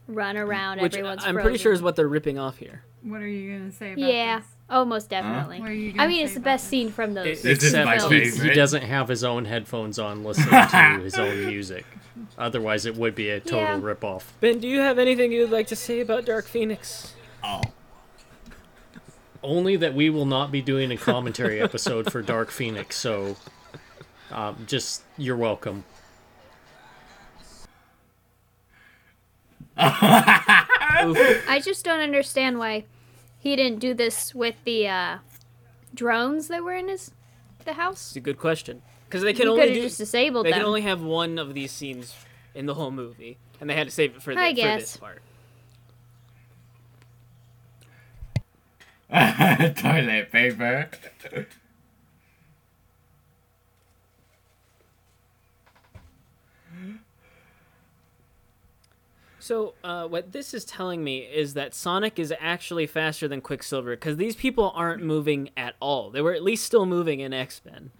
run around. Which everyone's I'm pretty sure is what they're ripping off here. What are you gonna say about Yeah. this? Oh, most definitely. What are you I mean, it's the best this? scene from those. This is Except my he, he doesn't have his own headphones on listening to <laughs> his own music. Otherwise, it would be a total Yeah. ripoff. Ben, do you have anything you'd like to say about Dark Phoenix? Oh, Only that we will not be doing a commentary episode for Dark Phoenix, so um, just you're welcome. <laughs> I just don't understand why he didn't do this with the uh, drones that were in his the house. It's a good question. Because they can could only have do, just disabled they them. can only have one of these scenes in the whole movie, and they had to save it for, the, I for this part. <laughs> toilet paper. So, uh, what this is telling me is that Sonic is actually faster than Quicksilver because these people aren't moving at all. They were at least still moving in X Men,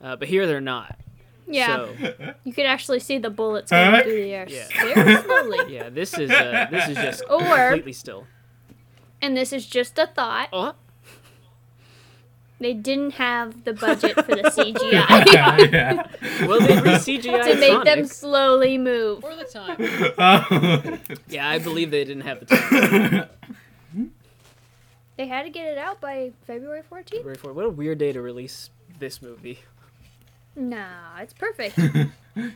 uh, but here they're not. yeah, So, <laughs> you could actually see the bullets going Huh? through the air Yeah. very slowly. <laughs> yeah, this is uh, this is just Or- completely still. And this is just a thought. Oh, They didn't have the budget for the <laughs> CGI yeah. well, they re CGI to make Sonic. them slowly move. For the time. Yeah, I believe they didn't have the time. They had to get it out by February 14th. February 4th. What a weird day to release this movie. Nah, it's perfect. <laughs>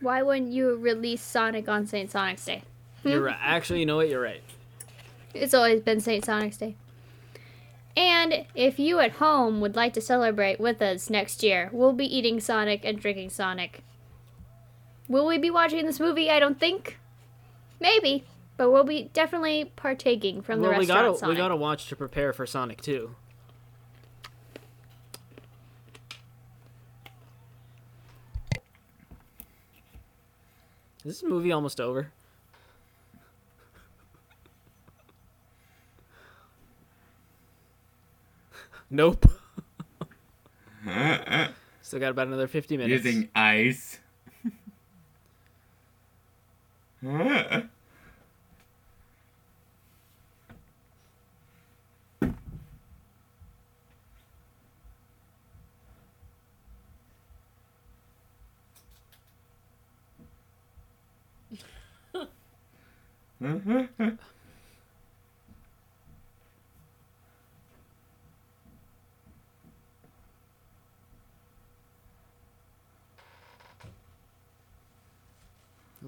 Why wouldn't you release Sonic on St. Sonic's Day? Hmm? You're right. Actually, you know what? You're right. It's always been St. Sonic's Day. And if you at home would like to celebrate with us next year, we'll be eating Sonic and drinking Sonic. Will we be watching this movie? I don't think. Maybe. But we'll be definitely partaking from the well, we gotta Sonic. we gotta watch to prepare for Sonic 2. Is this movie almost over? nope. <laughs> Still got about another 50 minutes. Using ice. <laughs> <laughs> Mm-hmm.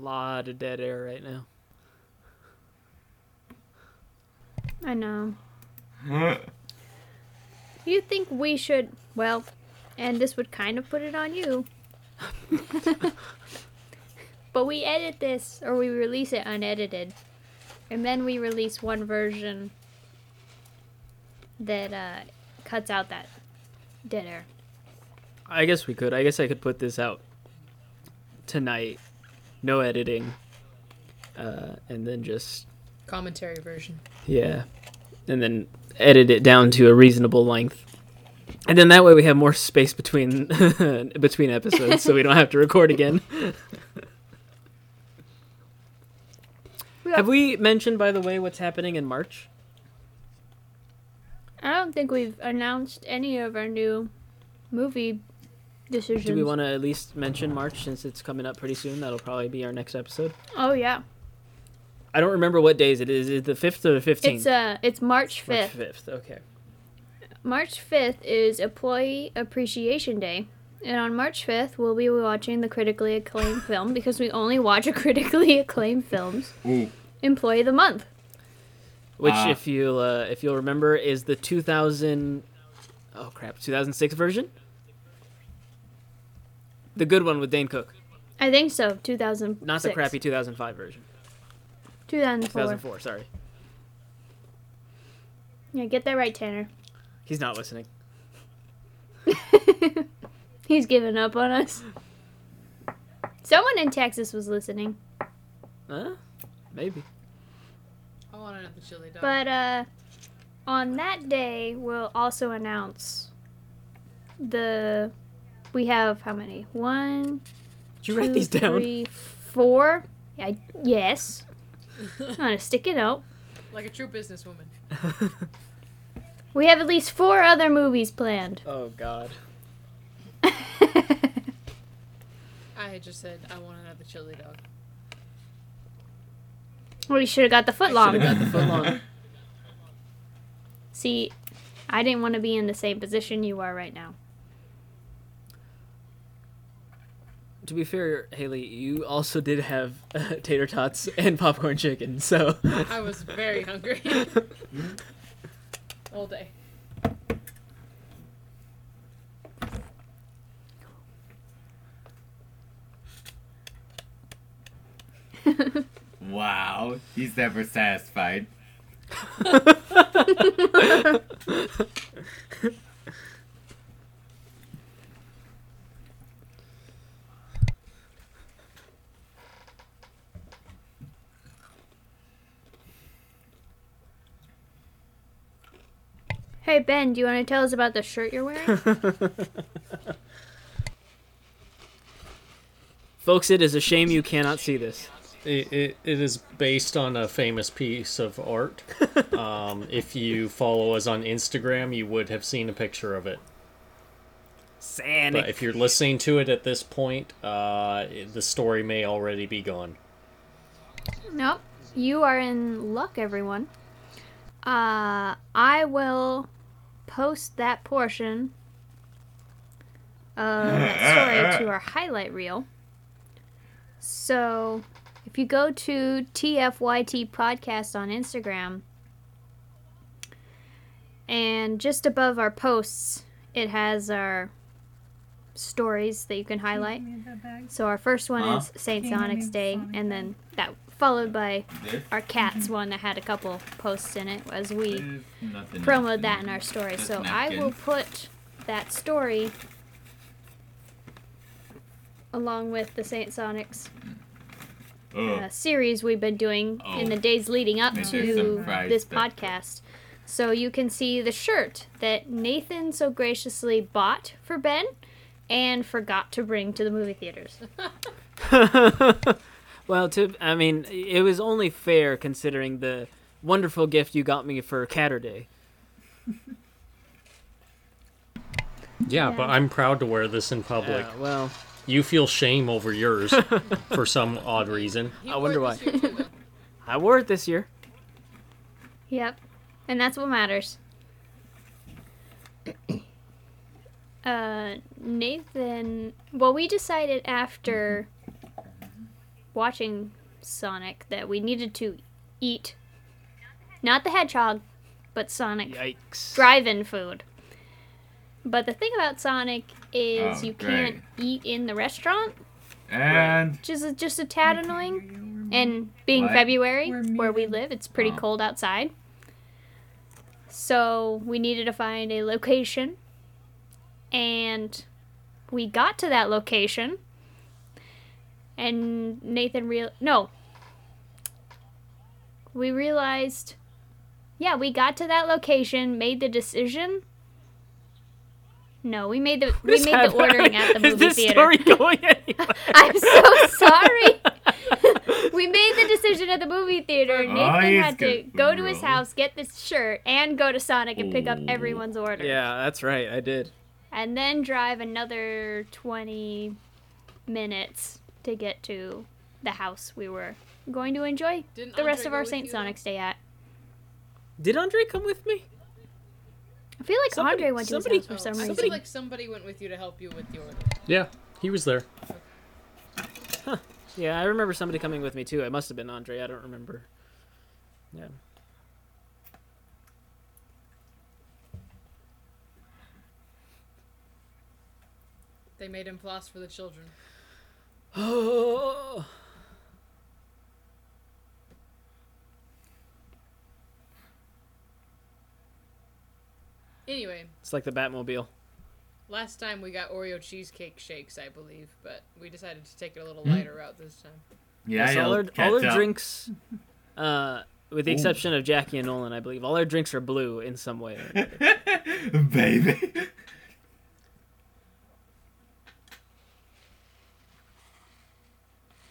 lot of dead air right now. I know. You think we should, well, and this would kind of put it on you. <laughs> but we edit this, or we release it unedited, and then we release one version that uh, cuts out that dead air. I guess we could. I guess I could put this out tonight. No editing. Uh, and then just, Commentary version. yeah. And then edit it down to a reasonable length. And then that way we have more space between <laughs> between episodes so we don't have to record again. <laughs> Have we mentioned by the way what's happening in March? I don't think we've announced any of our new movie decisions. Do we want to at least mention March since it's coming up pretty soon? That'll probably be our next episode. Oh yeah, I don't remember what days it is. Is it the 5th or the 15th? it's uh, it's March March fifth. 5th. Okay. March 5th is Employee Appreciation Day. And on March 5th, we'll be watching the critically acclaimed film because we only watch <laughs> critically acclaimed films. Ooh. Employee of the Month. Which, Ah. if you uh, if you'll remember, is the 2000 oh crap 2006 version. The good one with Dane Cook, I think so. 2000. not the crappy 2005 version. 2004. 2004. Sorry, Yeah, get that right, Tanner. he's not listening. <laughs> He's given up on us. Someone in Texas was listening. Huh? Maybe. I want another chili dog. But uh on that day we'll also announce the we have how many? One, Did you write these down? three, four. I, yes. <laughs> I'm gonna stick it out. like a true businesswoman. <laughs> We have at least four other movies planned. Oh God. <laughs> I had just said I want another chili dog. We should have got the foot Should have got the foot long. <laughs> See, I didn't want to be in the same position you are right now. to be fair, Haley, you also did have uh, <laughs> tater tots and popcorn chicken, so I was very hungry. <laughs> All day. Wow, he's never satisfied. Hey Ben, do you want to tell us about the shirt you're wearing? <laughs> folks, it is a shame you cannot see this. It, it, it is based on a famous piece of art. <laughs> um, if you follow us on Instagram, you would have seen a picture of it. Sonic. But if you're listening to it at this point, uh, the story may already be gone. Nope. You are in luck, everyone. Uh, I will post that portion of that story to our highlight reel. So, if you go to TFYT Podcast on Instagram, and just above our posts, it has our stories that you can highlight. So our first one Huh? is Saint Can you give me Sonic's Day, Sonic and then that followed by This? our cats mm-hmm. one that had a couple posts in it as we is nothing promoted else that in in our story. Just So I will put that story along with the Saint Sonic's. Oh, uh, series we've been doing in the days leading up Maybe to fries this that- podcast. So you can see the shirt that Nathan so graciously bought for Ben and forgot to bring to the movie theaters. <laughs> Well, to I mean, it was only fair considering the wonderful gift you got me for Catterday. Yeah, but I'm proud to wear this in public. Yeah, well, You feel shame over yours <laughs> for some odd reason. I wonder why. this year, too, though. I wore it this year. Yep. And that's what matters. <coughs> Uh, Nathan. Well, we decided after watching Sonic that we needed to eat not the hedgehog, but Sonic Yikes. drive-in food. But the thing about Sonic is Oh, you great. can't eat in the restaurant, And which is just a tad annoying. And being What? February, where we live, it's pretty Oh. cold outside. So we needed to find a location. And we got to that location. And Nathan real no. We realized yeah, we got to that location, made the decision. No, we made the we What is made the ordering at the movie <laughs> Is movie this theater. story going <laughs> anywhere? I'm so sorry. <laughs> we made the decision at the movie theater. Oh, Nathan he's had to good. go to his Bro. house, get this shirt, and go to Sonic and pick up everyone's order. yeah, that's right. I did. And then drive another 20 minutes to get to the house we were going to enjoy Didn't the rest Andre of our St. you, though? Sonic stay at. Did Andre come with me? I feel like Somebody- Andre went to somebody- his house for Oh, some I reason. feel like somebody went with you to help you with the order. Yeah, he was there. Yeah, I remember somebody coming with me too. It must have been Andre. I don't remember. Yeah. They made him floss for the children. Oh. <gasps> <laughs> Anyway, It's like the Batmobile. last time we got Oreo cheesecake shakes, I believe, but we decided to take it a little Hmm? lighter route this time. yeah, Yes, all our, all our drinks, uh, with the Ooh. exception of Jackie and Nolan, I believe, all our drinks are blue in some way. <laughs> baby.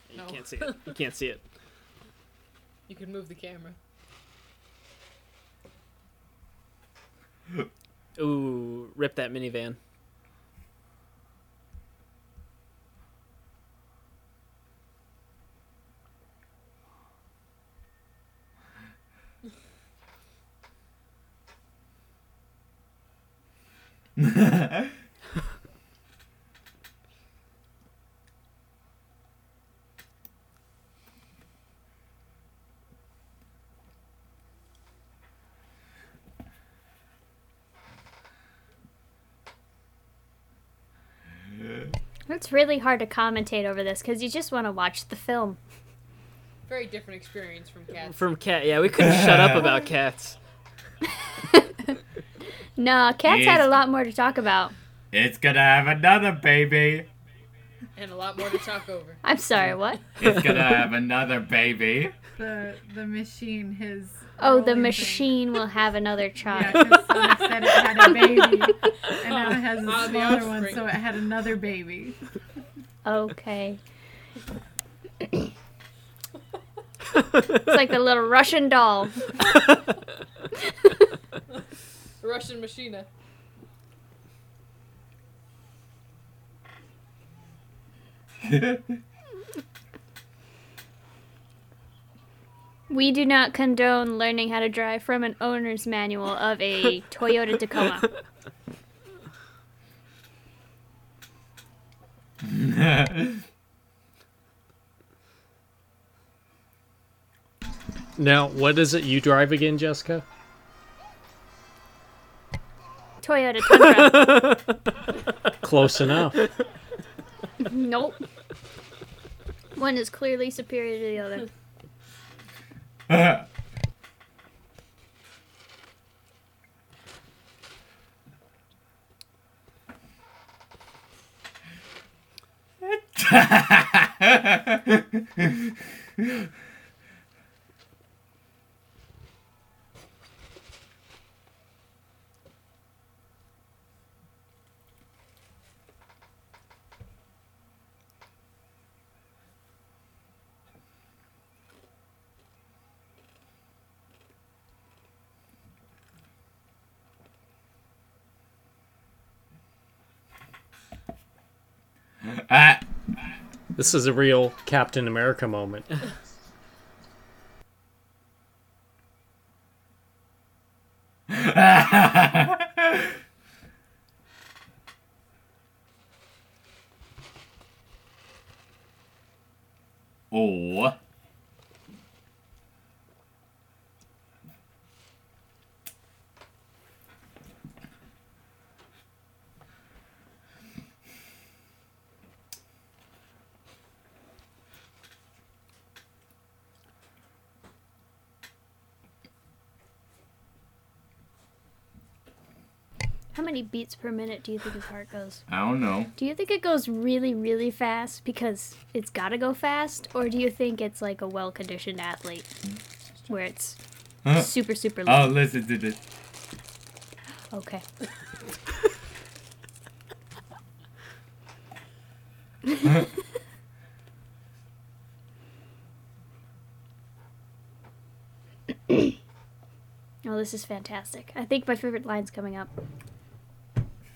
You No. can't see it. You can't see it. <laughs> <laughs> You can move the camera. Ooh, rip that minivan. <laughs> It's really hard to commentate over this because you just want to watch the film. Very different experience from cats. From cat. Yeah, we couldn't shut up about cats. <laughs> No, Cats had a lot more to talk about. it's gonna have another baby. and a lot more to talk over. I'm sorry, what? It's gonna have another baby. The the machine, his. Oh, the rolling thing. machine will have another Yeah, child. 'cause Sonic said it had a baby, and now it has a <laughs> the smaller one, so it had another baby. Okay. It's like the little Russian doll. <laughs> Russian Machina. <laughs> We do not condone learning how to drive from an owner's manual of a Toyota Tacoma. <laughs> Now, what is it you drive again, Jessica? Toyota Tundra. <laughs> Close enough. nope. One is clearly superior to the other. Ha ha ha ha ha ha! This is a real Captain America moment. <laughs> oh. How many beats per minute do you think his heart goes? I don't know. Do you think it goes really, really fast because it's gotta go fast? Or do you think it's like a well conditioned athlete where it's Huh? super, super low? Oh, low? listen to this. Okay. <laughs> oh, this is fantastic. I think my favorite line's coming up.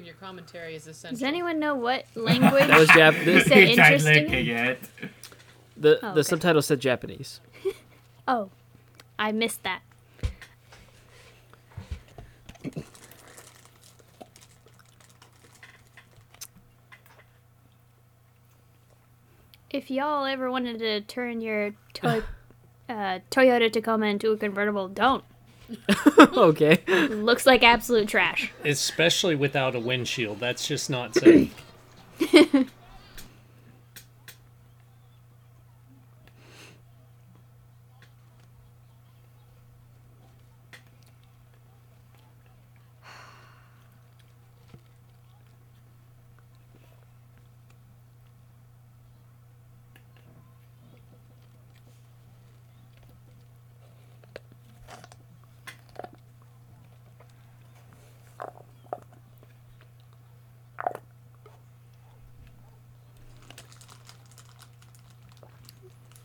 believe your commentary is essential. Does anyone know what <laughs> language? That was Jap. You The, said <laughs> interesting? licking the, Oh, the subtitle said Japanese. <laughs> oh, I missed that. If y'all ever wanted to turn your toy, uh, Toyota Tacoma into a convertible, don't. <laughs> okay. Looks like absolute trash. Especially without a windshield. That's just not safe. <laughs>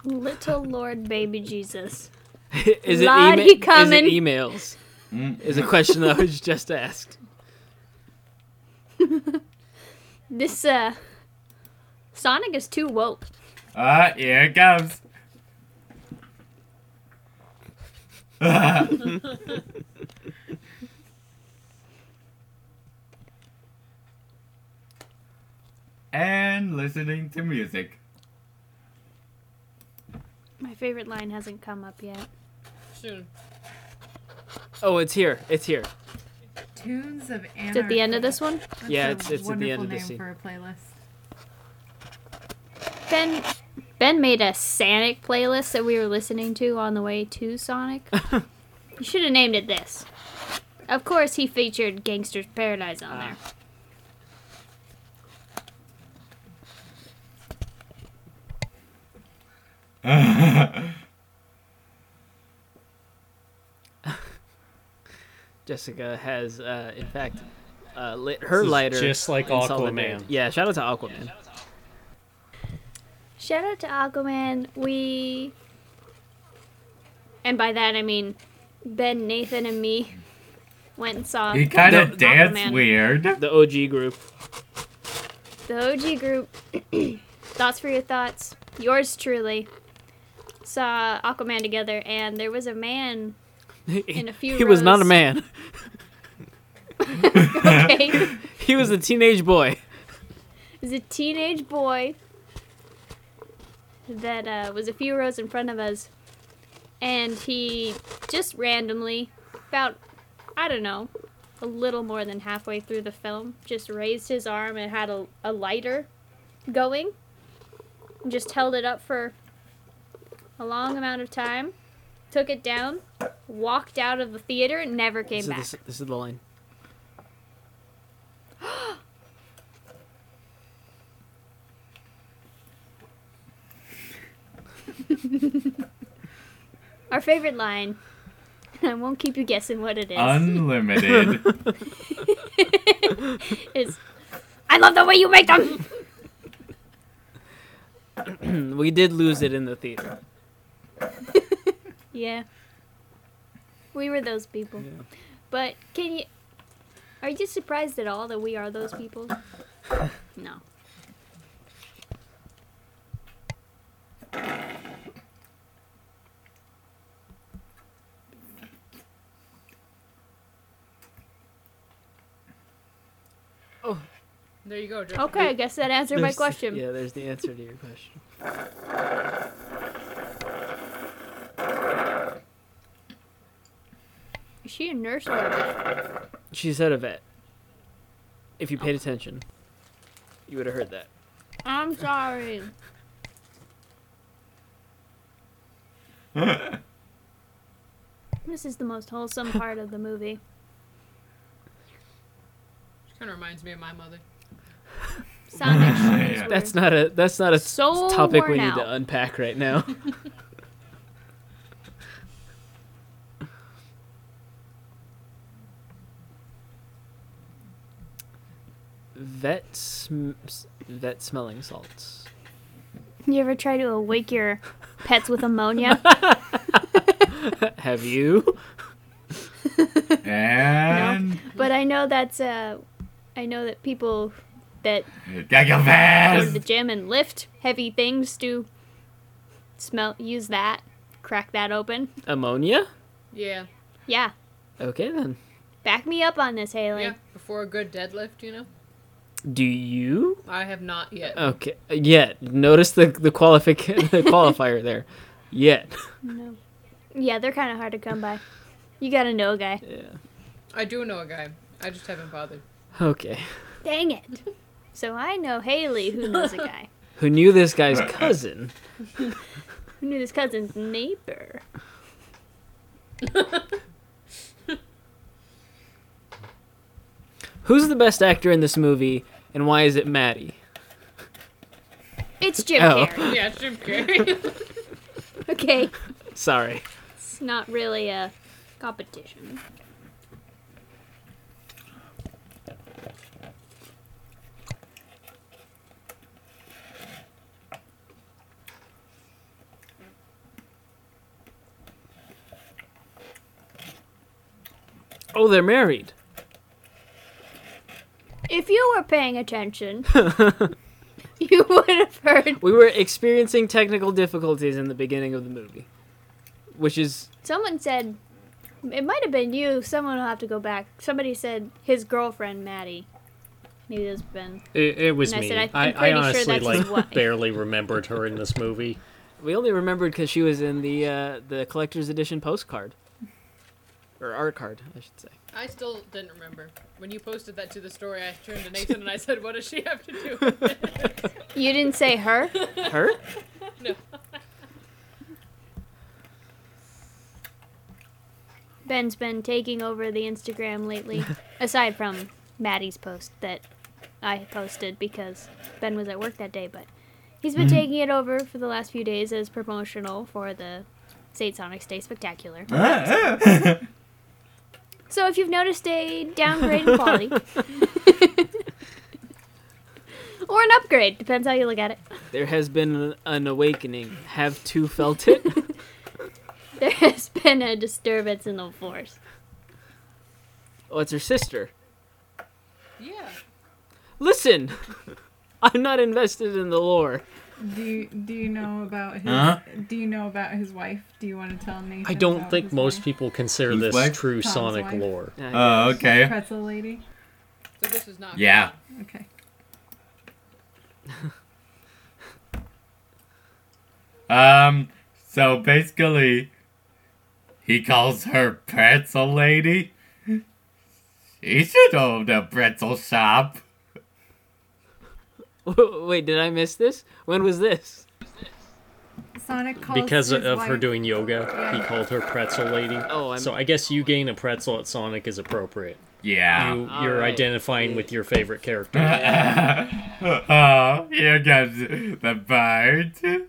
Little Lord Baby Jesus. <laughs> is it Lottie ema- is coming. it emails? Mm. Is a question that was just asked. <laughs> This, uh, Sonic is too woke. Ah, here it comes. <laughs> and listening to music. My favorite line hasn't come up yet. Soon. Oh, it's here. It's here. Tunes of Anarchy. Is it the end of this one? That's Yeah, it's- it's at the end of the name scene. for a playlist. Ben Ben made a Sonic playlist that we were listening to on the way to Sonic. <laughs> you should have named it this. Of course, he featured Gangsta's Paradise on ah. there. <laughs> Jessica has, uh, in fact, uh, lit her This is lighter. just like in solidarity. Aquaman. Yeah, shout out to Aquaman. Shout out to Aquaman. We, and by that I mean Ben, Nathan, and me went and saw He kind No, of danced Aquaman. weird. The OG group. the OG group. <clears throat> thoughts for your thoughts. Yours truly saw Aquaman together, and there was a man in a few he was not a man. <laughs> Okay. He was a teenage boy. was a teenage boy that uh, was a few rows in front of us, and he just randomly, about I don't know, a little more than halfway through the film, just raised his arm and had a, a lighter going, and just held it up for a long amount of time, took it down, walked out of the theater, and never came This is, back. this, this is the line. <laughs> Our favorite line. <laughs> I won't keep you guessing what it is. Unlimited. <laughs> is I love the way you make them. <clears throat> we did lose it in the theater. <laughs> Yeah. We were those people. But can you Are you surprised at all that we are those people? <laughs> No. Oh, there you go, Joe. Okay, I guess that answered my There's- question. Yeah, there's the answer to your question. <laughs> Is she a nurse or a vet? She said a vet. If you paid attention, you would have heard that. I'm sorry. This is the most wholesome part of the movie. She Kind of reminds me of my mother. Sonic <laughs> Yeah. That's not a that's not a so topic we worn need to unpack right now. <laughs> vet sm- vet smelling salts. You ever try to awake your pets with ammonia? <laughs> Have you? <laughs> and no. but I know that's uh I know that people that go to fast. the gym and lift heavy things do smell use that, crack that open. Ammonia? Yeah. Yeah. Okay then. Back me up on this, Haley. Yeah. Before a good deadlift, you know? Do you? I have not yet. Okay. Yet. Notice the the qualific <laughs> the qualifier there. Yet. No. Yeah, they're kind of hard to come by. You gotta know a guy. Yeah. I do know a guy. I just haven't bothered. Okay. Dang it. So I know Haley, who knows a guy. <laughs> Who knew this guy's cousin? <laughs> Who knew this cousin's neighbor. Who's the best actor in this movie, and why is it Maddie? It's Jim Oh. Carrey. Yeah, Jim Carrey. <laughs> Okay. Sorry. It's not really a competition. Oh, they're married. If you were paying attention, <laughs> you would have heard We were experiencing technical difficulties in the beginning of the movie, which is someone said it might have been you. Someone will have to go back. Somebody said his girlfriend Maddie. Maybe it's been. It, it was And I me. said, I- I, I'm I pretty sure honestly that's like barely remembered her in this movie. we only remembered because she was in the uh, the collector's edition postcard, or art card, I should say. I still didn't remember. When you posted that to the story, I turned to Nathan and I said, What does she have to do with it? <laughs> You didn't say her. Her? <laughs> no. Ben's been taking over the Instagram lately, <laughs> aside from Maddie's post that I posted because Ben was at work that day, but he's been mm-hmm. taking it over for the last few days as promotional for the St. Sonic's Day Spectacular. Ah, So if you've noticed a downgrade in quality, <laughs> or an upgrade, depends how you look at it, There has been an, an awakening. Have two felt it? <laughs> there has been a disturbance in the force. oh, it's her sister. Yeah. Listen, <laughs> I'm not invested in the lore. Do you do you know about his Huh? Do you know about his wife? Do you want to tell Nathan? I don't think most wife? people consider Whose this wife? true Tom's Sonic wife. lore. Oh, okay. pretzel lady. So this is not. Yeah. Okay. Um, so basically, he calls her pretzel lady. He should own a pretzel shop. <laughs> Wait, did I miss this? When was this? Sonic calls because of wife. her doing yoga, he called her pretzel lady. Oh, I'm... so I guess you getting a pretzel at Sonic is appropriate. Yeah, you, are right. identifying yeah. with your favorite character. <laughs> oh, you got the bird.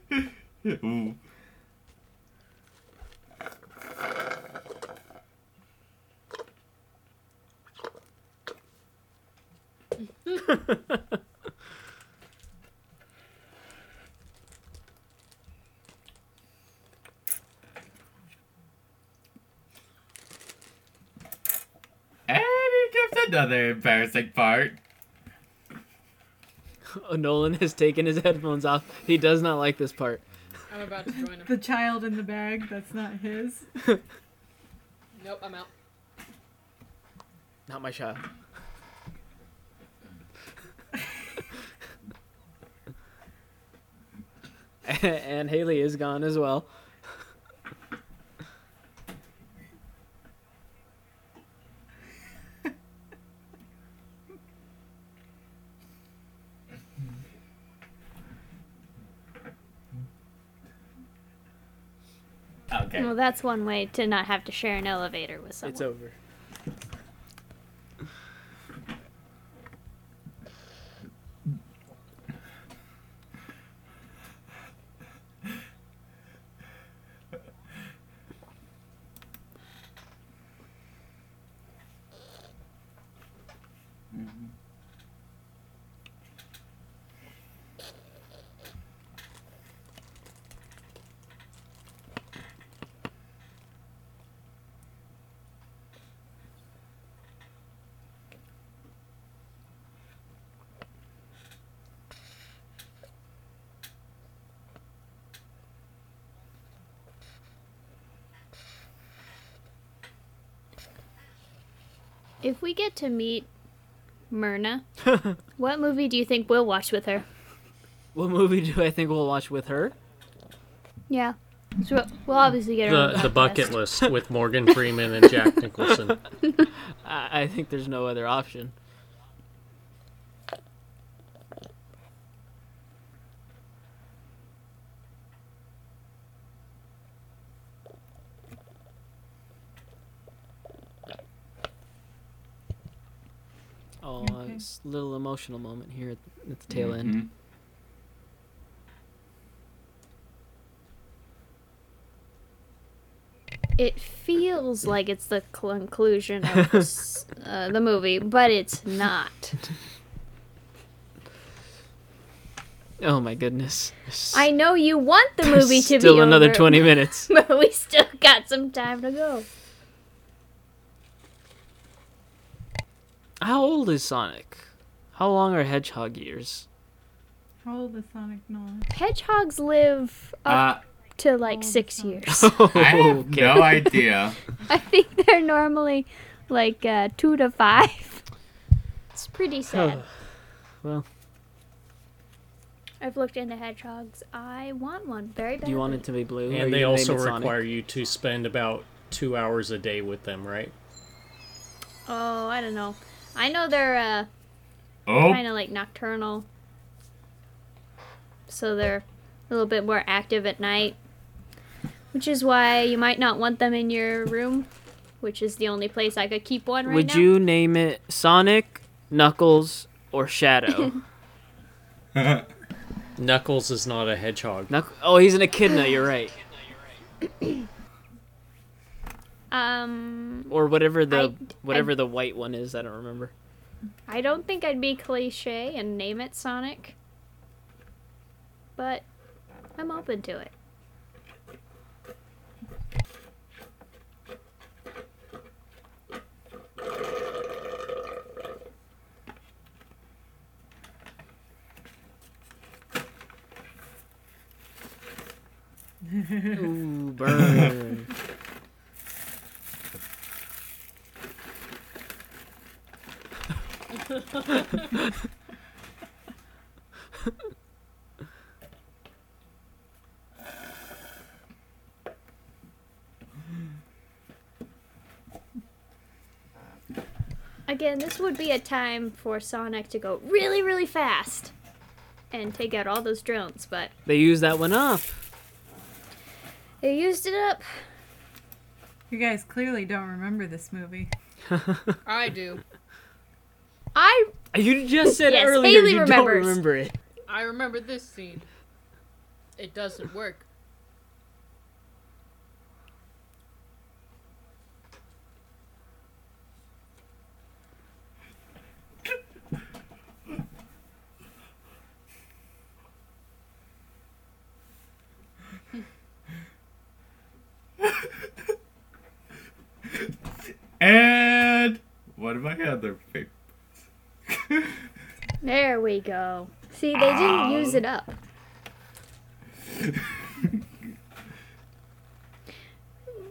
<laughs> And another embarrassing part. Oh, <laughs> Nolan has taken his headphones off. He does not like this part. I'm about to join him. The child in the bag, that's not his. <laughs> Nope, I'm out. Not my child. <laughs> and Haley is gone as well. Okay. Well, that's one way to not have to share an elevator with someone. It's over. If we get to meet Myrna, <laughs> what movie do you think we'll watch with her? What movie do I think we'll watch with her? Yeah. So we'll obviously get her The the bucket list. list with Morgan Freeman and Jack Nicholson. <laughs> I, I think there's no other option. Okay. it's a little emotional moment here at, at the tail end. Mhm. It feels like it's the conclusion of <laughs> uh, the movie, but it's not. Oh my goodness. I know you want the <laughs> movie to be Still another over, 20 minutes. <laughs> but we still got some time to go. How old is Sonic? How long are hedgehog years? How old is Sonic Nolan? Hedgehogs live up Uh, to like six Sonic? years. <laughs> I have no idea. <laughs> I think they're normally like uh, two to five. It's pretty <sighs> sad. well, I've looked into hedgehogs. I want one very badly. do you want it to be blue? And they also it Sonic? require you to spend about two hours a day with them, right? Oh, I don't know. I know they're uh, Oh, kind of like nocturnal, so they're a little bit more active at night, which is why you might not want them in your room, which is the only place I could keep one right Would now. you name it Sonic, Knuckles, or Shadow? <laughs> Knuckles is not a hedgehog. Knuck- oh, he's an echidna. You're right. <clears throat> Um, Or whatever the I- whatever the white one is. I don't remember. I don't think I'd be cliche and name it Sonic, but I'm open to it. Ooh, burn. <laughs> Again, this would be a time for Sonic to go really, really fast and take out all those drones, but they used that one up. they used it up. You guys clearly don't remember this movie. <laughs> I do. I. You just said yes, earlier Haley you remembers. don't remember it. I remember this scene. It doesn't work. and what have I got there? There we go. See, they didn't use it up. <laughs>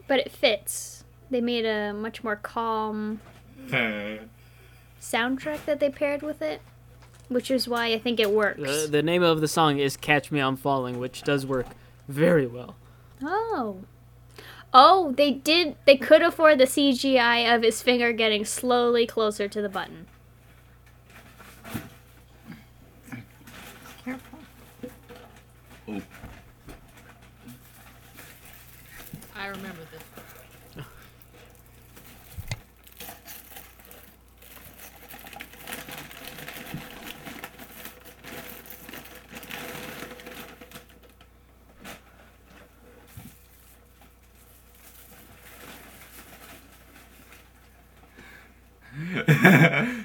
but it fits. They made a much more calm <laughs> soundtrack that they paired with it, which is why I think it works. The, the name of the song is "Catch Me I'm Falling," which does work very well. Oh. Oh, they did. They could afford the CGI of his finger getting slowly closer to the button. I remember this. <laughs>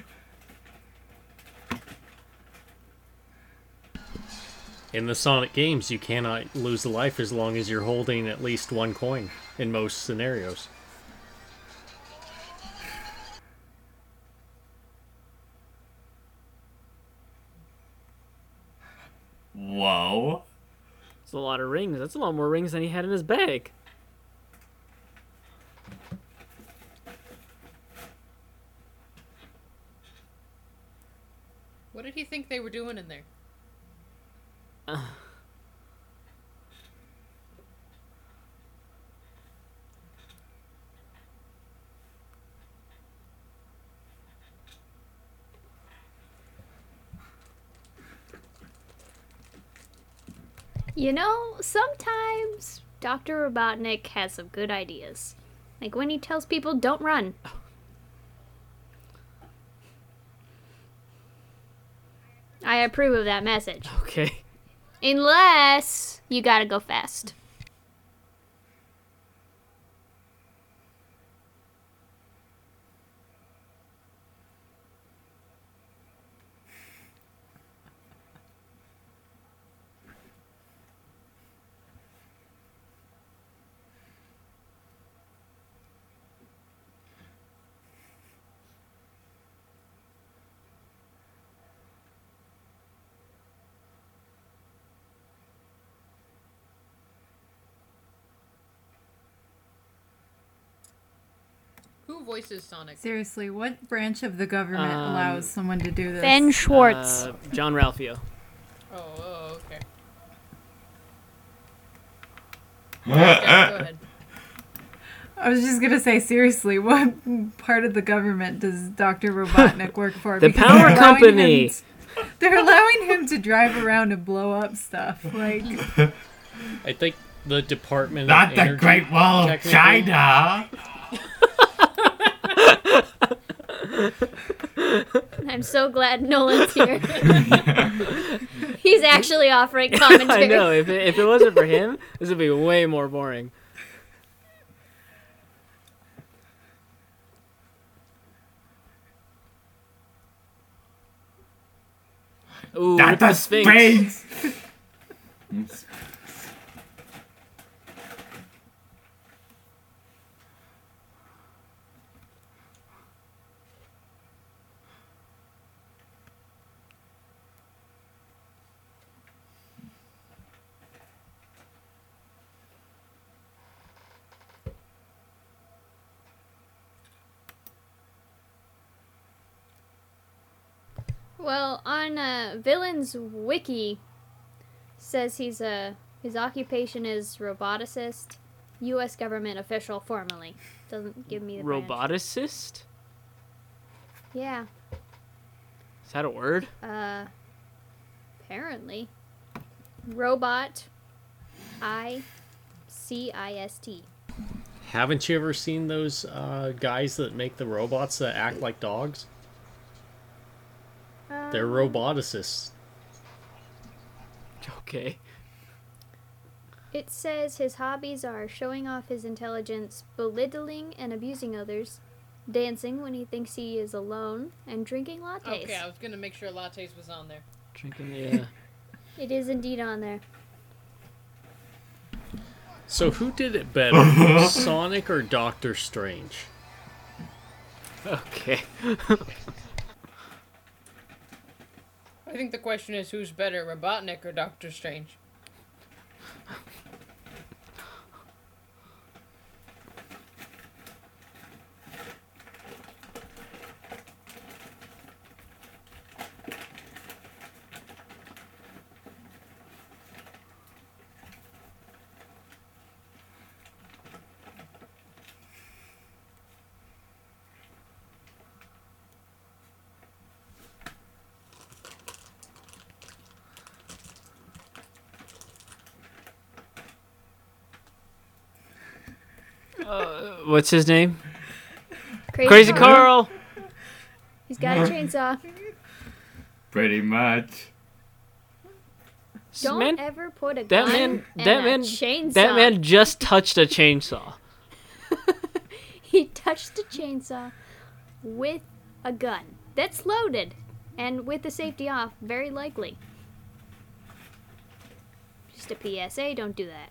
In the Sonic games, you cannot lose a life as long as you're holding at least one coin in most scenarios. whoa. It's a lot of rings. That's a lot more rings than he had in his bag. What did he think they were doing in there? You know, sometimes Dr. Robotnik has some good ideas. Like when he tells people, don't run. I approve of that message. Okay. Unless you gotta go fast. Who voices Sonic? Seriously, what branch of the government Um, allows someone to do this? Ben Schwartz. Uh, Jean-Ralphio. Oh, oh okay. <laughs> Yeah, go ahead. I was just gonna say, seriously, what part of the government does Dr. Robotnik work for? <laughs> The Because power they're company. him t- they're allowing him to drive around and blow up stuff. Like, <laughs> I think the Department Not of the Energy, Great Wall of China. <laughs> I'm so glad Nolan's here. <laughs> He's actually offering commentary. <laughs> I know. If it, if it wasn't for him, this would be way more boring. Ooh, Not with the the Sphinx. Sphinx. Well, on uh, Villain's wiki says he's a his occupation is roboticist, U.S. government official formerly. Doesn't give me the branch. Roboticist? Yeah. Is that a word? Uh. Apparently. Robot. I. C I S T. Haven't you ever seen those uh, guys that make the robots that act like dogs? They're Um, roboticists. Okay. It says his hobbies are showing off his intelligence, belittling and abusing others, dancing when he thinks he is alone, and drinking lattes. Okay, I was gonna make sure lattes was on there. Drinking, <laughs> yeah. It is indeed on there. So who did it better, <laughs> Sonic or Doctor Strange? Okay. <laughs> I think the question is who's better, Robotnik or Doctor Strange? What's his name? Crazy, Crazy Carl. Carl. He's got a chainsaw. Pretty much. Don't man, ever put a that gun man, and that a man, chainsaw. that man just touched a chainsaw. <laughs> He touched a chainsaw with a gun that's loaded and with the safety off, very likely. Just a PSA, don't do that.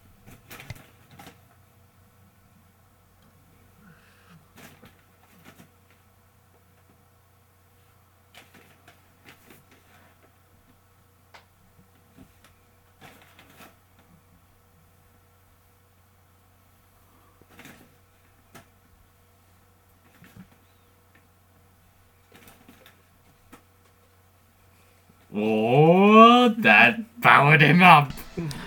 Oh, that powered him up.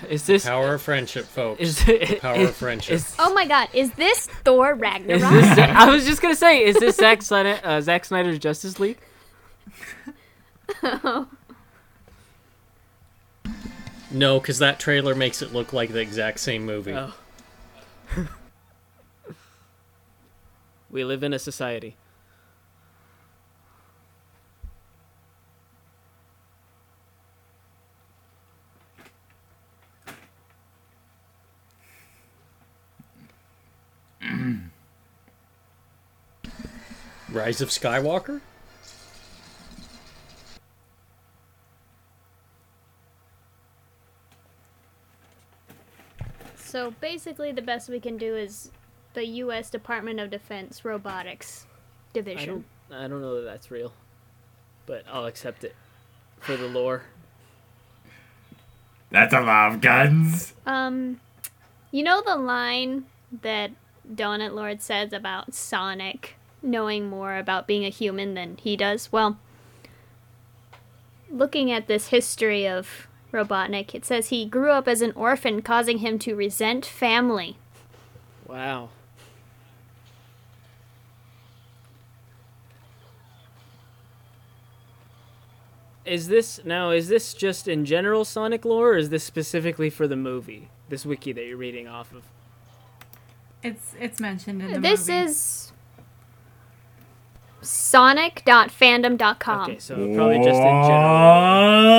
Is this? Power of friendship, folks. Is it? Power <laughs> is- of friendship. Is, Oh my god, is this Thor is Ragnarok? this? I was just gonna say, is this Zack Snyder, uh, Zack Snyder's Justice League? <laughs> No, because that trailer makes it look like the exact same movie. Oh. we live in a society. Rise of Skywalker? so basically, the best we can do is the U.S. Department of Defense Robotics I Division. don't, I don't know that that's real, but I'll accept it for the lore. That's a lot of guns. Um, you know the line that Donut Lord says about Sonic knowing more about being a human than he does? Well, looking at this history of Robotnik, it says he grew up as an orphan, causing him to resent family. Wow. Is this now? Is this just in general Sonic lore, or is this specifically for the movie? This wiki that you're reading off of. It's it's mentioned in the movie. This movie. is sonic.fandom.com. Okay, so probably just in general.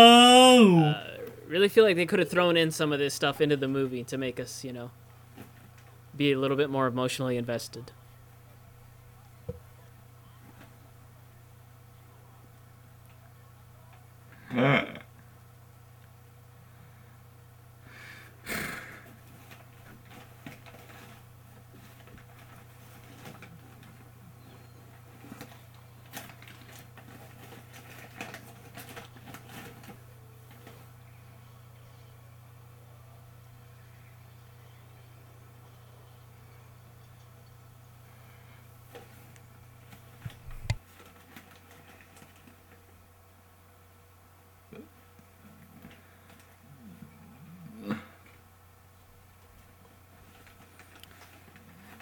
Oh. Uh, really feel like they could have thrown in some of this stuff into the movie to make us, you know, be a little bit more emotionally invested.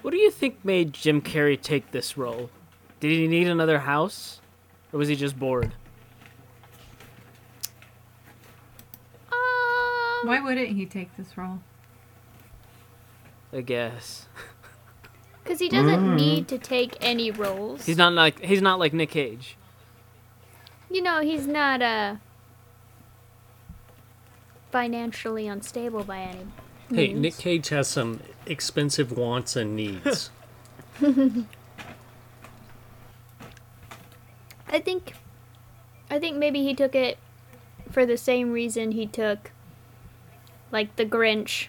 What do you think made Jim Carrey take this role? Did he need another house, or was he just bored? Um, Why wouldn't he take this role? I guess <laughs> Because he doesn't need to take any roles. he's not like he's not like Nick Cage. you know, he's not uh financially unstable by any Hey, means. Nick Cage has some expensive wants and needs. <laughs> I think I think maybe he took it for the same reason he took like the Grinch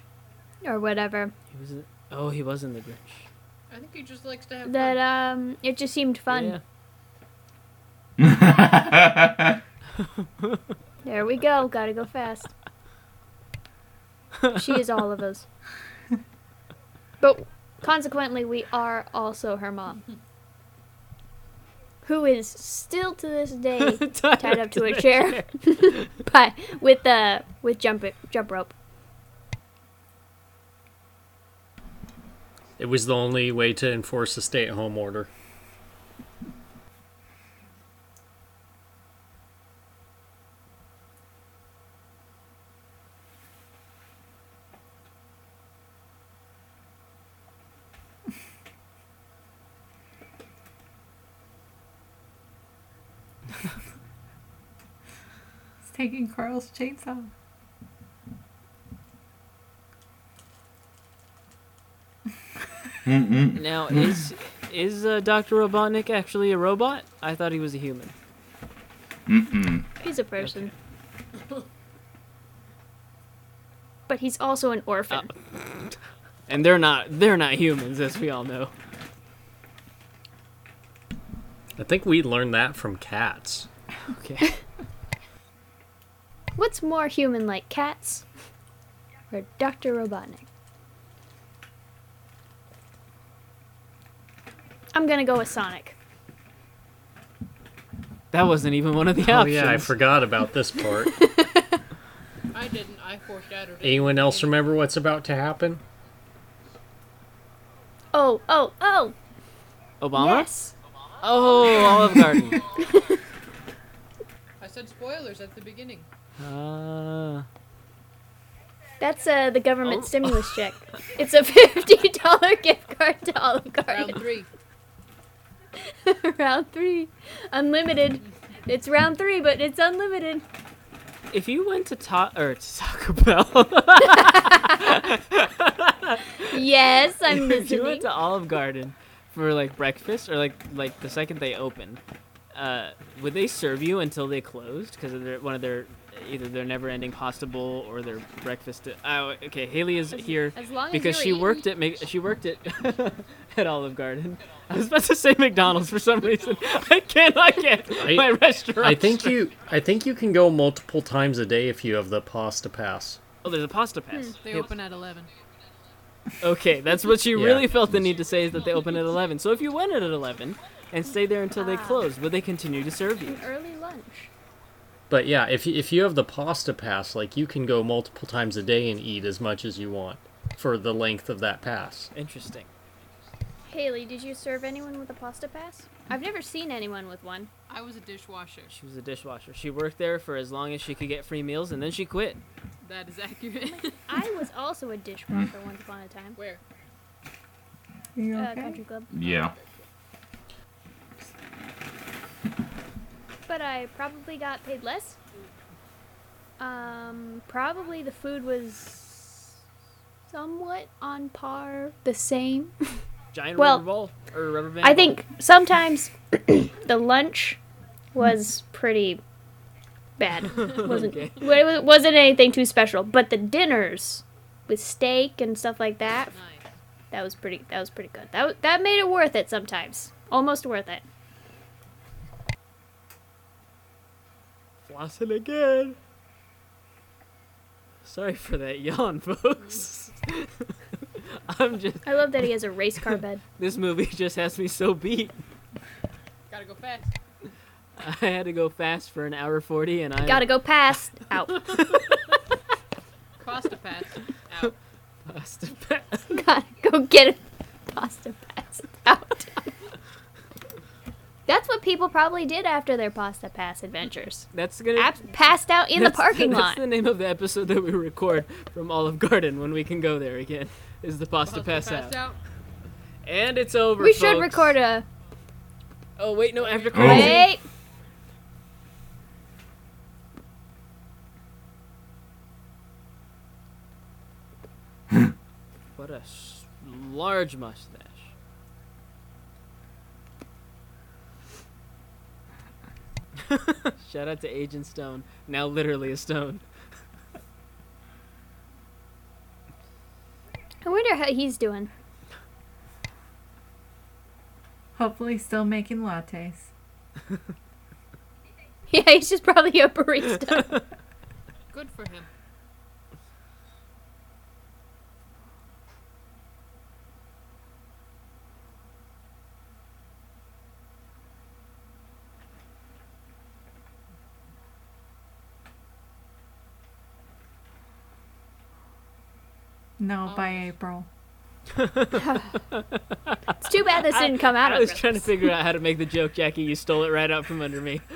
or whatever. He was in, oh he was in the Grinch. I think he just likes to have that fun. um it just seemed fun. Yeah. <laughs> There we go. Gotta go fast. She is all of us. But consequently, we are also her mom. Who is still to this day <laughs> tied up to a chair, <laughs> but with uh with jump jump rope. It was the only way to enforce a stay-at-home order. It's taking Carl's chainsaw. Mm-mm. Now is is uh, Doctor Robotnik actually a robot? I thought he was a human. Mm-mm. He's a person. <laughs> But he's also an orphan. And they're not they're not humans, as we all know. I think we learned that from cats. Okay. <laughs> What's more human like cats or Dr. Robotnik? I'm gonna go with Sonic. That wasn't even one of the options. Oh options. yeah, I forgot about this part. <laughs> I didn't. I foreshadowed it. Anyone else remember what's about to happen? Oh, oh, oh! Obama? Yes! Oh, Olive Garden. <laughs> I said spoilers at the beginning. Uh, That's uh, the government Oh. stimulus <laughs> check. It's a $50 gift card to Olive Garden. Round Garden. three. <laughs> round three. Unlimited. It's round three, but it's unlimited. if you went to ta- or to Taco Bell, <laughs> Yes, I'm if you went to Olive Garden for like breakfast or like like the second they opened, uh, would they serve you until they closed because of their one of their either their never-ending pasta bowl or their breakfast? Oh, okay. Haley is here As long as because you're she eating. worked at she worked at <laughs> at Olive Garden. I was about to say McDonald's for some reason. I cannot get I- can't my restaurant. I think you I think you can go multiple times a day if you have the pasta pass. Oh, there's a pasta pass. They Hey, open at 11. Okay, that's what you Yeah. really felt the need to say is that they open at 11. So if you went at 11 and stayed there until they Ah. closed, would they continue to serve you? An early lunch. But yeah, if you, if you have the pasta pass, like you can go multiple times a day and eat as much as you want for the length of that pass. Interesting. Haley, did you serve anyone with a pasta pass? I've never seen anyone with one. I was a dishwasher. She was a dishwasher. She worked there for as long as she could get free meals, and then she quit. That is accurate. <laughs> I was also a dishwasher once upon a time. Where? Are you Uh, country club. Yeah. But I probably got paid less. Um, probably the food was somewhat on par, the same. <laughs> Giant Well, rubber ball or rubber band. I think sometimes <coughs> the lunch was pretty bad. <laughs> wasn't Okay. it wasn't anything too special, but the dinners with steak and stuff like that, Nice. that was pretty that was pretty good. That that made it worth it sometimes. Almost worth it. Flossing again. Sorry for that yawn, <laughs> folks. <laughs> I'm just. I love that he has a race car bed. <laughs> This movie just has me so beat. Gotta go fast. I had to go fast for an hour 40, and I. Gotta go past out. Pasta pass. Out. Pasta pass. Gotta go get a pasta pass out. That's what people probably did after their pasta pass adventures. That's gonna. Ap- passed out in the That's- <laughs> parking that's lot. the name of the episode that we record from Olive Garden when we can go there again. Is the pasta, pass, pass out. and it's over. We should record a Oh wait, no, after Oh. credits. wait. <laughs> What a large mustache. <laughs> Shout out to Agent Stone. Now literally a stone. I wonder how he's doing. Hopefully, still making lattes. <laughs> Yeah, he's just probably a barista. Good for him. No, Oh. by April. it's too bad this didn't come out I was this. trying to figure out how to make the joke, Jackie. You stole it right out from under me. <laughs>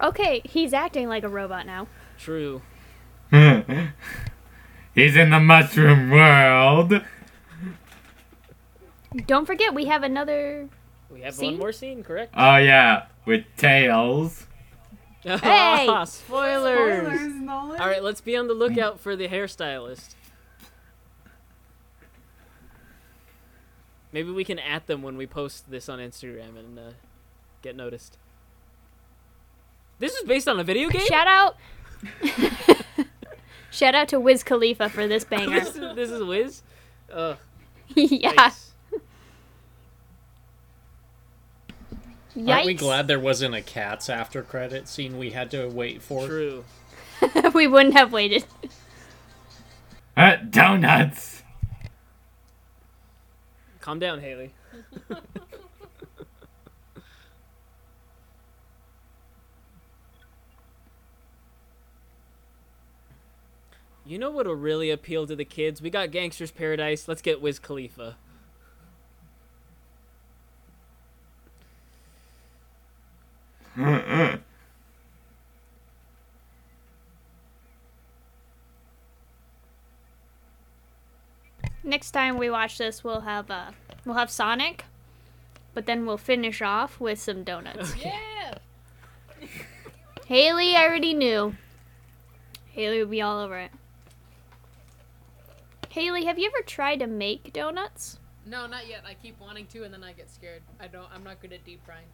Okay, he's acting like a robot now. True. <laughs> He's in the mushroom world. Don't forget, we have another. We have Scene? one more scene, correct? Oh yeah, with tails. Hey! <laughs> spoilers! Spoilers, Nolan. All right, let's be on the lookout for the hairstylist. Maybe we can at them when we post this on Instagram and uh, get noticed. This is based on a video game. Shout out. <laughs> Shout out to Wiz Khalifa for this <laughs> banger. this, is, this is Wiz. Ugh. yeah. Yikes. Aren't we glad there wasn't a Cats after credit scene we had to wait for? True. <laughs> we wouldn't have waited. Uh, donuts. Calm down, Haley. <laughs> you know what'll really appeal to the kids? We got Gangsta's Paradise. Let's get Wiz Khalifa. Next time we watch this, we'll have uh, we'll have Sonic, but then we'll finish off with some donuts. Yeah. <laughs> Haley, I already knew. Haley would be all over it. Haley, have you ever tried to make donuts? No, not yet. I keep wanting to, and then I get scared. I don't. I'm not good at deep frying.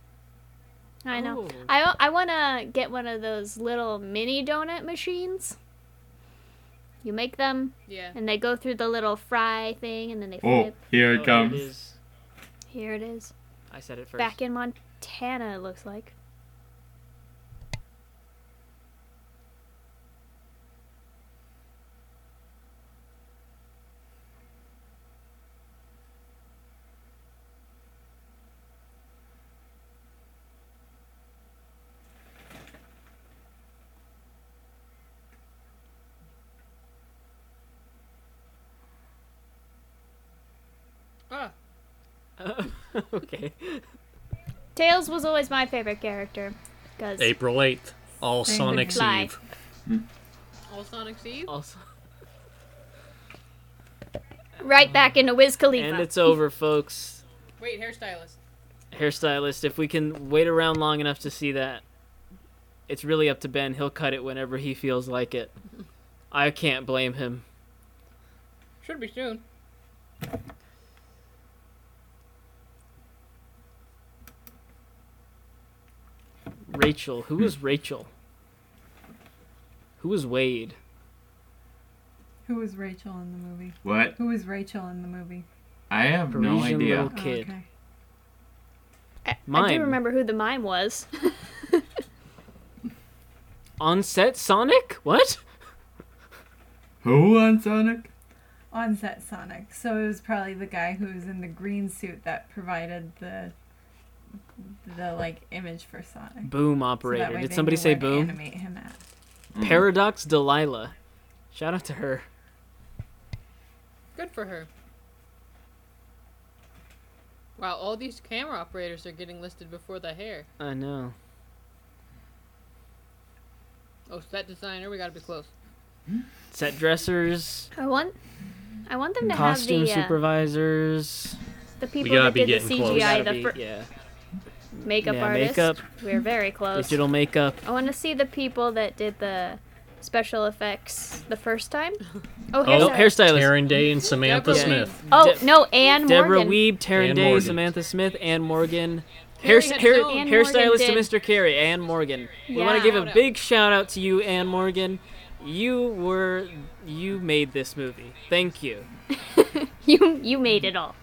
I know. Oh. I I want to get one of those little mini donut machines. You make them, Yeah. and they go through the little fry thing, and then they Oh, flip. here Oh, it comes. is. Here it is. I said it first. Back in Montana, it looks like. Ah. <laughs> okay. Tails was always my favorite character, because April 8th, All Same Sonic with Fly. Hmm. Eve. All Sonic Steve. Also, right back into Wiz Khalifa. and it's over, folks. Wait, hairstylist. Hairstylist. If we can wait around long enough to see that, it's really up to Ben. He'll cut it whenever he feels like it. <laughs> I can't blame him. Should be soon. Rachel. Who is hmm. Rachel? Who is Wade? Who was Rachel in the movie? What? Who was Rachel in the movie? I have no idea. little oh, kid. okay. I, I do remember who the mime was. <laughs> On set Sonic? What? Who on Sonic? On set Sonic. So it was probably the guy who was in the green suit that provided the the like image for Sonic. Boom operator. way Did they somebody knew say where to boom? Animate him at. Paradox Delilah. Shout out to her. Good for her. Wow, all these camera operators are getting listed before the hair. I know. Oh, set designer, we gotta be close. Set dressers, I want, I want them to costume have the uh, supervisors. the people gotta that be did the getting close. CGI, Gotta the be- fir- yeah. Makeup Yeah, artist. makeup. We're very close. Digital makeup. I want to see the people that did the special effects the first time. <laughs> Oh, Oh, here's Oh, hairstylist. Taryn Day and Samantha Deborah Smith. oh De- no, Anne Deborah Morgan. Weeb, Taryn Ann Day, Morgan. Samantha Smith, Ann Morgan. Hair, had hair, no- Ann hairstylist Morgan to. Mr. Carey, Ann Morgan. We want to give a big shout out to you, Ann Morgan. You were, you made this movie. Thank you. <laughs> you you made it all.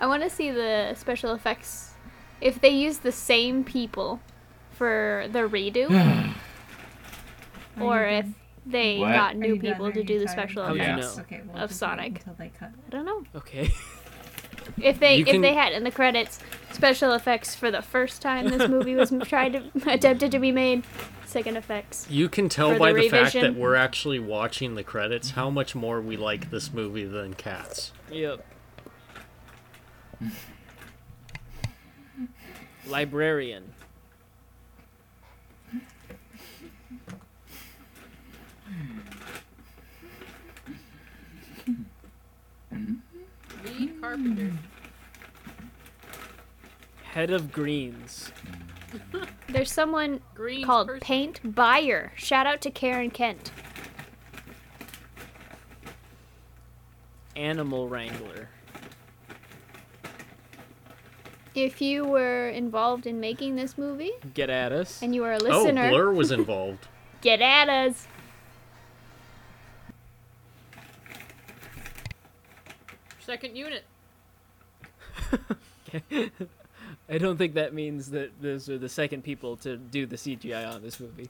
I want to see the special effects. If they use the same people for the redo, <sighs> or if they What? got new you done? people to do the tired? special How effects. know? Okay, we'll of Sonic. Until they cut. I don't know. Okay. <laughs> If they You if can- they had in the credits special effects for the first time this movie was <laughs> tried to attempted to be made, second effects. You can tell by the the, fact that we're actually watching the credits how much more we like this movie than Cats. Yep. Librarian. Reed Carpenter. Head of Greens. <laughs> There's someone Green called person. Paint Buyer. Shout out to Karen Kent. Animal Wrangler. If you were involved in making this movie Get at us. and you are a listener, Oh, listener, Blur was involved. <laughs> get at us. Second unit. <laughs> I don't think that means that those are the second people to do the CGI on this movie.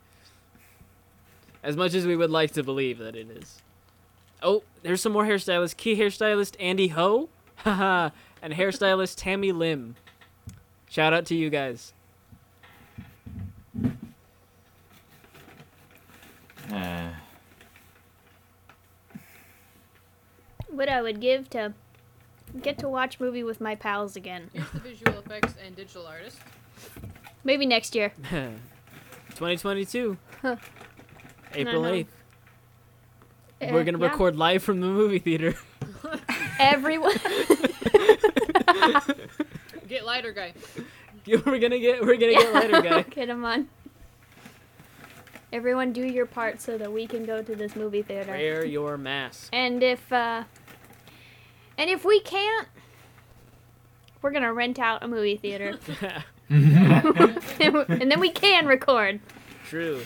As much as we would like to believe that it is. Oh, there's some more hairstylists. Key hairstylist Andy Ho, <laughs> haha, and hairstylist Tammy Lim. Shout out to you guys. Uh, <sighs> What I would give to get to watch movie with my pals again. Here's the visual effects and digital artist. Maybe next year. <laughs> 2022. Huh. April 8th. Uh, We're gonna yeah. record live from the movie theater. <laughs> Everyone. <laughs> Get lighter guy. <laughs> we're gonna get we're gonna get <laughs> lighter, guy. Get him on. Everyone, do your part so that we can go to this movie theater. Wear your mask. And if uh, and if we can't, we're gonna rent out a movie theater, <laughs> and then we can record. True.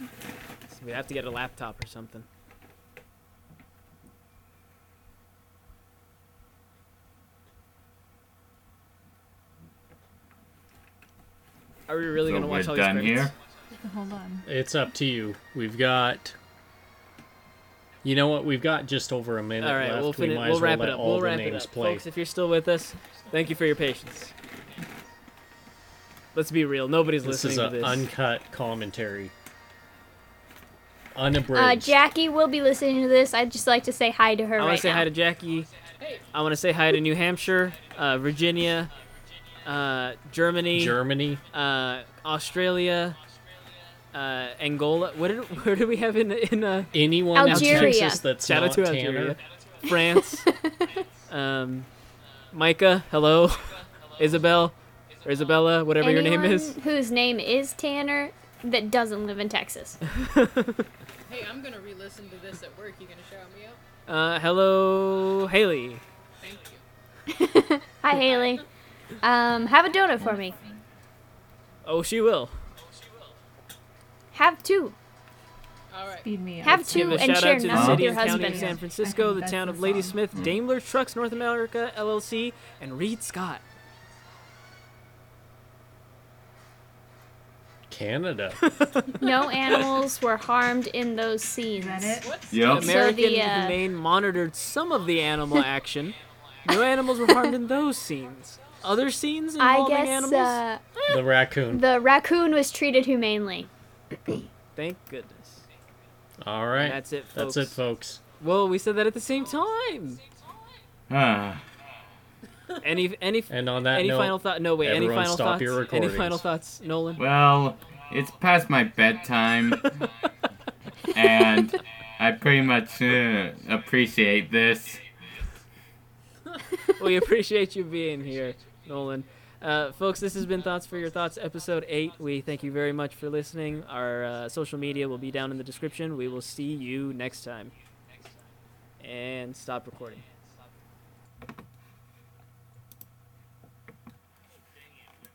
So we have to get a laptop or something. Are we really so gonna watch we're all these done credits? here. Hold on. It's up to you. We've got. You know what? We've got just over a minute All right, left. we'll we finish. might We'll as well wrap it up. all We'll the wrap it names up, play. folks. If you're still with us, thank you for your patience. Let's be real. Nobody's this listening is to an this. Is uncut commentary. Unabridged. Uh, Jackie will be listening to this. I'd just like to say hi to her I want right to say now. hi to Jackie. Hey. I want to say hi to New Hampshire, uh, Virginia, uh, Germany, Germany. uh, Australia, uh, Angola. What did <laughs> where do we have in in uh, Anyone Algeria. in Texas that's shout out not to Tanner. Algeria, France, <laughs> um, Micah. Hello, Isabel or Isabella, whatever your name Anyone is. Whose name is Tanner that doesn't live in Texas. <laughs> Hey, I'm gonna re-listen to this at work. You gonna shout me out? Uh, hello, Haley. Thank you. Hi, Haley. Um, have a donut for me. Oh, she will. Have two. All right. Feed me. Have up. Give two a and shout share out to none the with city your and county of husband. San Francisco, the think town that's of the Lady song. Smith, Daimler Trucks North America LLC, and Reed Scott. Canada. <laughs> No animals were harmed in those Is scenes. that it? What? Yep. American the, uh, Humane monitored some of the animal <laughs> action. No animals were harmed in those scenes. Other scenes I guess animals? uh, the raccoon. the raccoon was treated humanely. Thank goodness. All right. That's it, folks. That's it, folks. Well, we said that at the same time. Ah, Any any And on that any note, final thought? No, wait. Any final stop thoughts? your Any final thoughts, Nolan? well, it's past my bedtime, and I pretty much uh, appreciate this. <laughs> we appreciate you being here, Nolan. Uh, folks, this has been Thoughts for Your Thoughts, episode 8. We thank you very much for listening. Our uh, social media will be down in the description. We will see you next time. And stop recording.